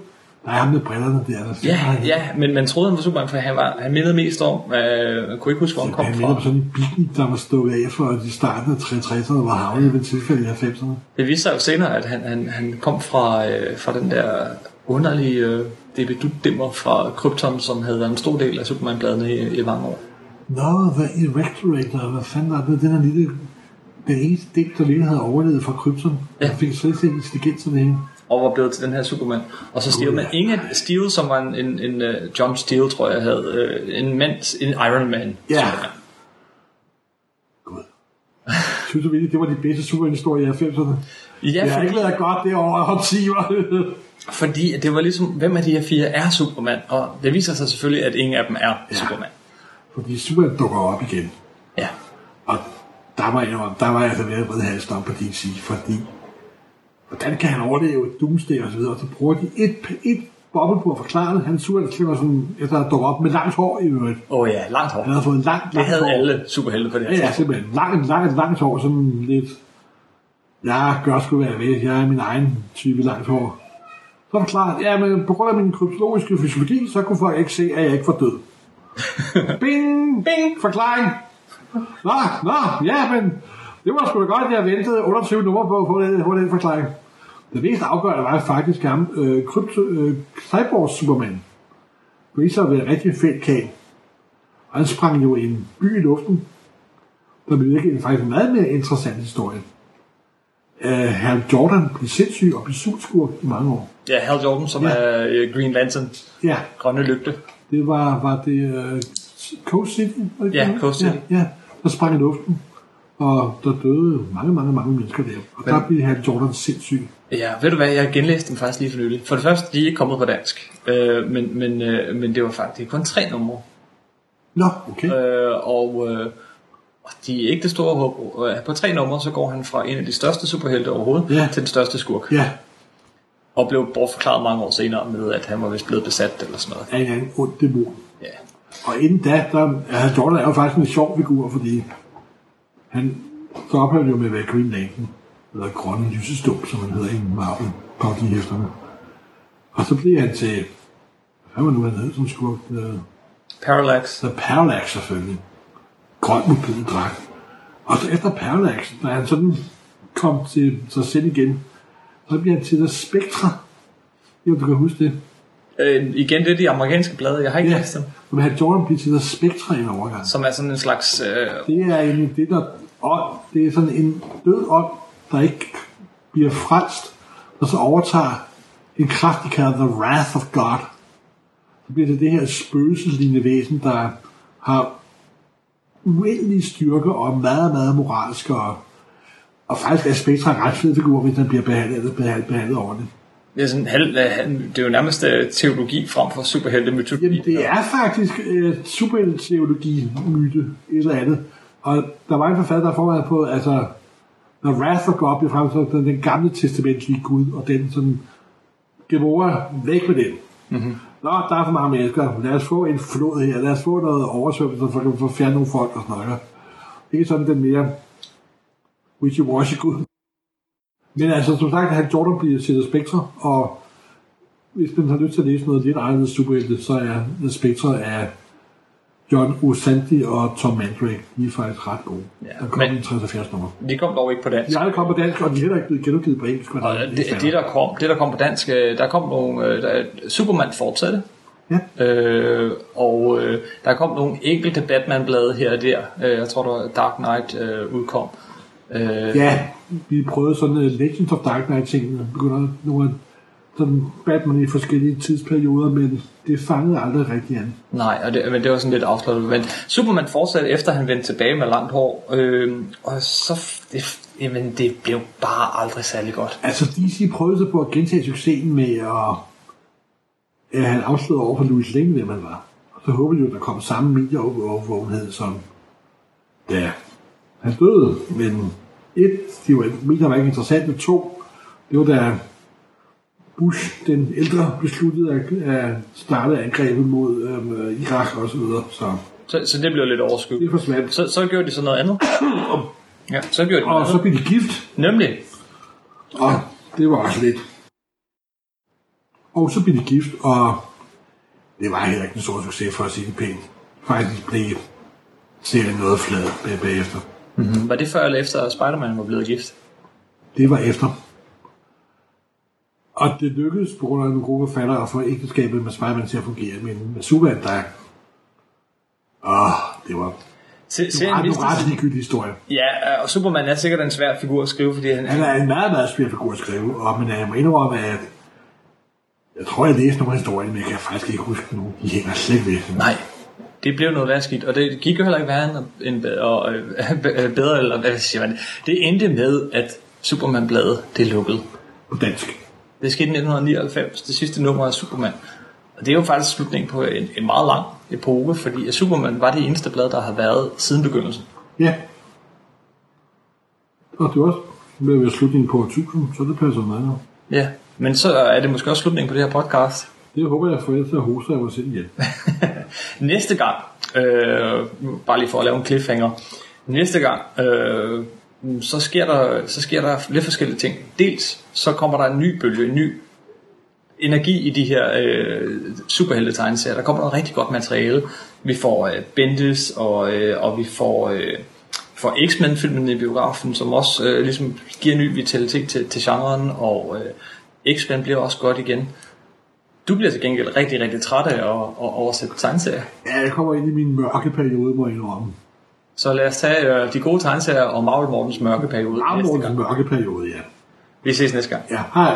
[SPEAKER 3] Nej, ham med brillerne der. der
[SPEAKER 2] Ja, ja, men man troede, han var Superman, for han, var, han mindede mest om, øh, man kunne ikke huske, hvor han kom
[SPEAKER 3] Han minder om
[SPEAKER 2] fra.
[SPEAKER 3] sådan en bikini, der var stukket af for i starten af 60'erne var havnet ved tilfælde i 90'erne.
[SPEAKER 2] Det viste sig jo senere, at han, han, han kom fra, øh, fra den der underlige øh, debedutdimmer fra Krypton, som havde været en stor del af Superman-bladene i, i mange år.
[SPEAKER 3] Nå, hvad Erectorator, hvad fanden var det? Den her lille, den eneste del, der virkelig havde overlevet fra Krypton.
[SPEAKER 2] Ja.
[SPEAKER 3] Ja. fik selvstændig intelligens af det hele.
[SPEAKER 2] og var blevet til den her Superman. Og så Steel, men ingen Steel, som var en, en, en uh, John Steel, tror jeg, havde uh, en, mand, en Iron Man.
[SPEAKER 3] Ja.
[SPEAKER 2] Superman.
[SPEAKER 3] Gud. Synes du virkelig, det var de bedste superhistorier i 90'erne?
[SPEAKER 2] Ja,
[SPEAKER 3] Jeg har ikke lavet godt det over årtier.
[SPEAKER 2] fordi det var ligesom, hvem af de her fire er Superman? Og det viser sig selvfølgelig, at ingen af dem er
[SPEAKER 3] Ja.
[SPEAKER 2] Superman.
[SPEAKER 3] Fordi Superman dukker op igen.
[SPEAKER 2] Ja.
[SPEAKER 3] Og der var jeg, der var jeg altså ved at vride halsen om på DC, fordi hvordan kan han overleve Doomsday og så videre, og så bruger de et, et boble på at forklare det. Han det var sådan, efter at dukke op med langt hår i øvrigt.
[SPEAKER 2] Åh oh, ja, langt hår.
[SPEAKER 3] Han havde fået langt,
[SPEAKER 2] Det
[SPEAKER 3] langt
[SPEAKER 2] havde
[SPEAKER 3] hår.
[SPEAKER 2] alle superhelte på det her
[SPEAKER 3] Ja, ja, simpelthen. Langt, langt, langt hår, sådan lidt... Jeg gør sgu være ved, jeg er min egen type langt hår. Så forklaret, ja, men på grund af min kryptologiske fysiologi, så kunne folk ikke se, at jeg ikke var død. Bing!
[SPEAKER 2] Bing!
[SPEAKER 3] Forklaring! Nå, nå, ja, men det var sgu da godt, at jeg ventede 28 nummer på at få den, få den forklaring. Det mest afgørende var faktisk ham, øh, krypto, øh, Cyborg Superman. Det viste sig at være rigtig fed kag. Og han sprang jo en by i luften, der bevirkede en faktisk meget mere interessant historie. Uh, Hal Jordan blev sindssyg og blev i mange år.
[SPEAKER 2] Ja, Hal Jordan, som
[SPEAKER 3] Ja.
[SPEAKER 2] er øh, Green Lantern,
[SPEAKER 3] Ja,
[SPEAKER 2] grønne lygte.
[SPEAKER 3] Det var, var det uh, Coast City? Var det
[SPEAKER 2] Ja,
[SPEAKER 3] det?
[SPEAKER 2] Coast City.
[SPEAKER 3] Ja, ja, der sprang i luften, og der døde mange, mange, mange mennesker der. Og
[SPEAKER 2] Men-
[SPEAKER 3] der blev Hal Jordan sindssyg.
[SPEAKER 2] Ja, ved du hvad, jeg genlæste dem faktisk lige for nylig. For det første, de er ikke kommet på dansk, øh, men, men, øh, men det var faktisk kun tre numre.
[SPEAKER 3] Nå, okay.
[SPEAKER 2] Øh, og, øh, og de er ikke det store håb. Øh, På tre numre, så går han fra en af de største superhelte overhovedet,
[SPEAKER 3] Ja.
[SPEAKER 2] til den største skurk.
[SPEAKER 3] Ja,
[SPEAKER 2] Og blev bortforklaret mange år senere med, at han var vist blevet besat eller sådan noget.
[SPEAKER 3] af en anden ond dæmon.
[SPEAKER 2] Ja.
[SPEAKER 3] Og inden da, der er Hal Jordan er jo faktisk en sjov figur, fordi han han jo med at være Green Lantern, eller Grønne Lysestump, som han hedder i Marvel hæfterne. Og så bliver han til, hvad var nu han hed som skurk? Øh,
[SPEAKER 2] Parallax.
[SPEAKER 3] The Parallax selvfølgelig. Grøn mobildragt. Og så efter Parallax, når han sådan kom til sig selv igen, så bliver til The Spectra. Jo, du kan huske det.
[SPEAKER 2] Øh, igen, det er de amerikanske blade, jeg har ikke
[SPEAKER 3] Ja,
[SPEAKER 2] læst dem.
[SPEAKER 3] men han Jordan bliver til The Spectra i en overgang.
[SPEAKER 2] Som er sådan en slags... Øh,
[SPEAKER 3] Det er en, det der ånd, det er sådan en død ånd, der ikke bliver frelst, og så overtager en kraft, de kalder The Wrath of God. Så bliver det det her spøgelseslignende væsen, der har uendelig styrke og er meget, meget moralsk og, og faktisk er Spectra en ret fed figur, hvis den bliver behandlet, behandlet, behandlet ordentligt.
[SPEAKER 2] det, er sådan, øh, det er jo nærmest øh, teologi frem for superhelte mytologi.
[SPEAKER 3] Jamen, det er faktisk øh, superteologi myte, et eller andet. Og der var en forfatter, der forberedt på, altså, når Wrath of God bliver fremsat, den, den gamle testamentlige Gud, og den sådan, Gemora, væk med den. Mm-hmm. Nå, der er for mange mennesker. Lad os få en flod her. Lad os få noget oversvømmelse, så kan vi få fjernet nogle folk og sådan noget. Det er sådan den mere wishy-washy Gud. Men altså, som sagt, han Jordan bliver til Spectre, og hvis man har lyst til at læse noget lidt anderledes superhelte, så er The Spectre af John Osanti og Tom Mandrake. De er faktisk ret gode.
[SPEAKER 2] Ja,
[SPEAKER 3] der kom
[SPEAKER 2] men-
[SPEAKER 3] men... 73 nummer.
[SPEAKER 2] De kom dog ikke på dansk.
[SPEAKER 3] De kommet på dansk, og de er heller ikke blevet genudgivet på engelsk.
[SPEAKER 2] Og det, det, der kom, det der kom på dansk, øh, der kom nogle, øh, der, Superman fortsatte,
[SPEAKER 3] Ja.
[SPEAKER 2] øh, og øh, der kom nogle enkelte Batman-blade her og der. Øh, jeg tror, der var Dark Knight øh, udkom. Øh,
[SPEAKER 3] ja, vi prøvede sådan uh, Legends of Dark Knight tingene. Begynder nogle sådan Batman i forskellige tidsperioder, men det fangede aldrig rigtig an.
[SPEAKER 2] Nej, og det, men det var sådan lidt afsluttet. Men Superman fortsatte efter han vendte tilbage med langt hår, øh, og så det, jamen, det blev bare aldrig særlig godt.
[SPEAKER 3] Altså, DC prøvede sig på at gentage succesen med at, at han afslørede over for Louis Lane, hvem han var. Og så håbede de jo, at der kom samme medieovervågenhed som da han døde. Men et, de var, medier var ikke interessante. To, det var da Bush, den ældre, besluttede at, at starte angrebet mod øhm, Irak og så videre. Så
[SPEAKER 2] Så, så det blev lidt overskygget.
[SPEAKER 3] det forsvandt.
[SPEAKER 2] Så, så gjorde de så noget andet. Ja, så gjorde de
[SPEAKER 3] Og
[SPEAKER 2] noget
[SPEAKER 3] så blev de gift,
[SPEAKER 2] Nemlig,
[SPEAKER 3] Og det var også lidt. Og så blev de gift, og det var heller ikke en stor succes for at sige det pænt. Faktisk blev serien noget flad bag- bagefter.
[SPEAKER 2] var det før eller efter, at Spider-Man var blevet gift?
[SPEAKER 3] Det var efter. Og det lykkedes på grund af en gruppe falder at få ægteskabet med Spider-Man til at fungere, men med Superman, der... Åh, det var...
[SPEAKER 2] Se,
[SPEAKER 3] Det
[SPEAKER 2] serien
[SPEAKER 3] en ret, ligegyldig historie.
[SPEAKER 2] Ja, og Superman er sikkert en svær figur at skrive, fordi han,
[SPEAKER 3] Han er en meget, meget svær figur at skrive, og, men jeg må indrømme, at jeg tror, jeg læste nogle af historierne, men jeg kan faktisk ikke huske nogen. De hænger slet ved.
[SPEAKER 2] Nej, det blev noget værskidt, og det gik jo heller ikke værre end, bedre, øh, bedre, eller hvad siger man. Det endte med, at Superman-bladet, det lukkede.
[SPEAKER 3] På dansk.
[SPEAKER 2] Det skete i 1999, det sidste nummer af Superman. Og det er jo faktisk slutningen på en, en meget lang epoke, fordi Superman var det eneste blad, der har været siden begyndelsen.
[SPEAKER 3] Ja. Og det var også blev jo slutningen på 1000, så det passer meget.
[SPEAKER 2] Ja, men så er det måske også slutningen på det her podcast.
[SPEAKER 3] Det håber jeg, for ellers så hoster jeg mig selv igen.
[SPEAKER 2] Næste gang, øh, bare lige for at lave en cliffhanger, næste gang, øh, så, sker der, så sker der lidt forskellige ting. Dels så kommer der en ny bølge, en ny energi i de her øh, superhelte-tegneserier. Der kommer noget rigtig godt materiale. Vi får øh, Bendis, og, øh, og vi får, øh, får X-Men-filmen i biografen, som også øh, ligesom giver ny vitalitet til, til genren, og øh, X-Men bliver også godt igen. Du bliver til gengæld rigtig, rigtig træt af at, at oversætte tegneserier.
[SPEAKER 3] Ja, jeg kommer ind i min mørke periode, må jeg indrømme.
[SPEAKER 2] Så lad os tage øh, de gode tegneserier og Marvel Mortens mørke periode
[SPEAKER 3] Armorens
[SPEAKER 2] gang.
[SPEAKER 3] mørke periode, ja.
[SPEAKER 2] Vi ses næste gang.
[SPEAKER 3] Ja, hej.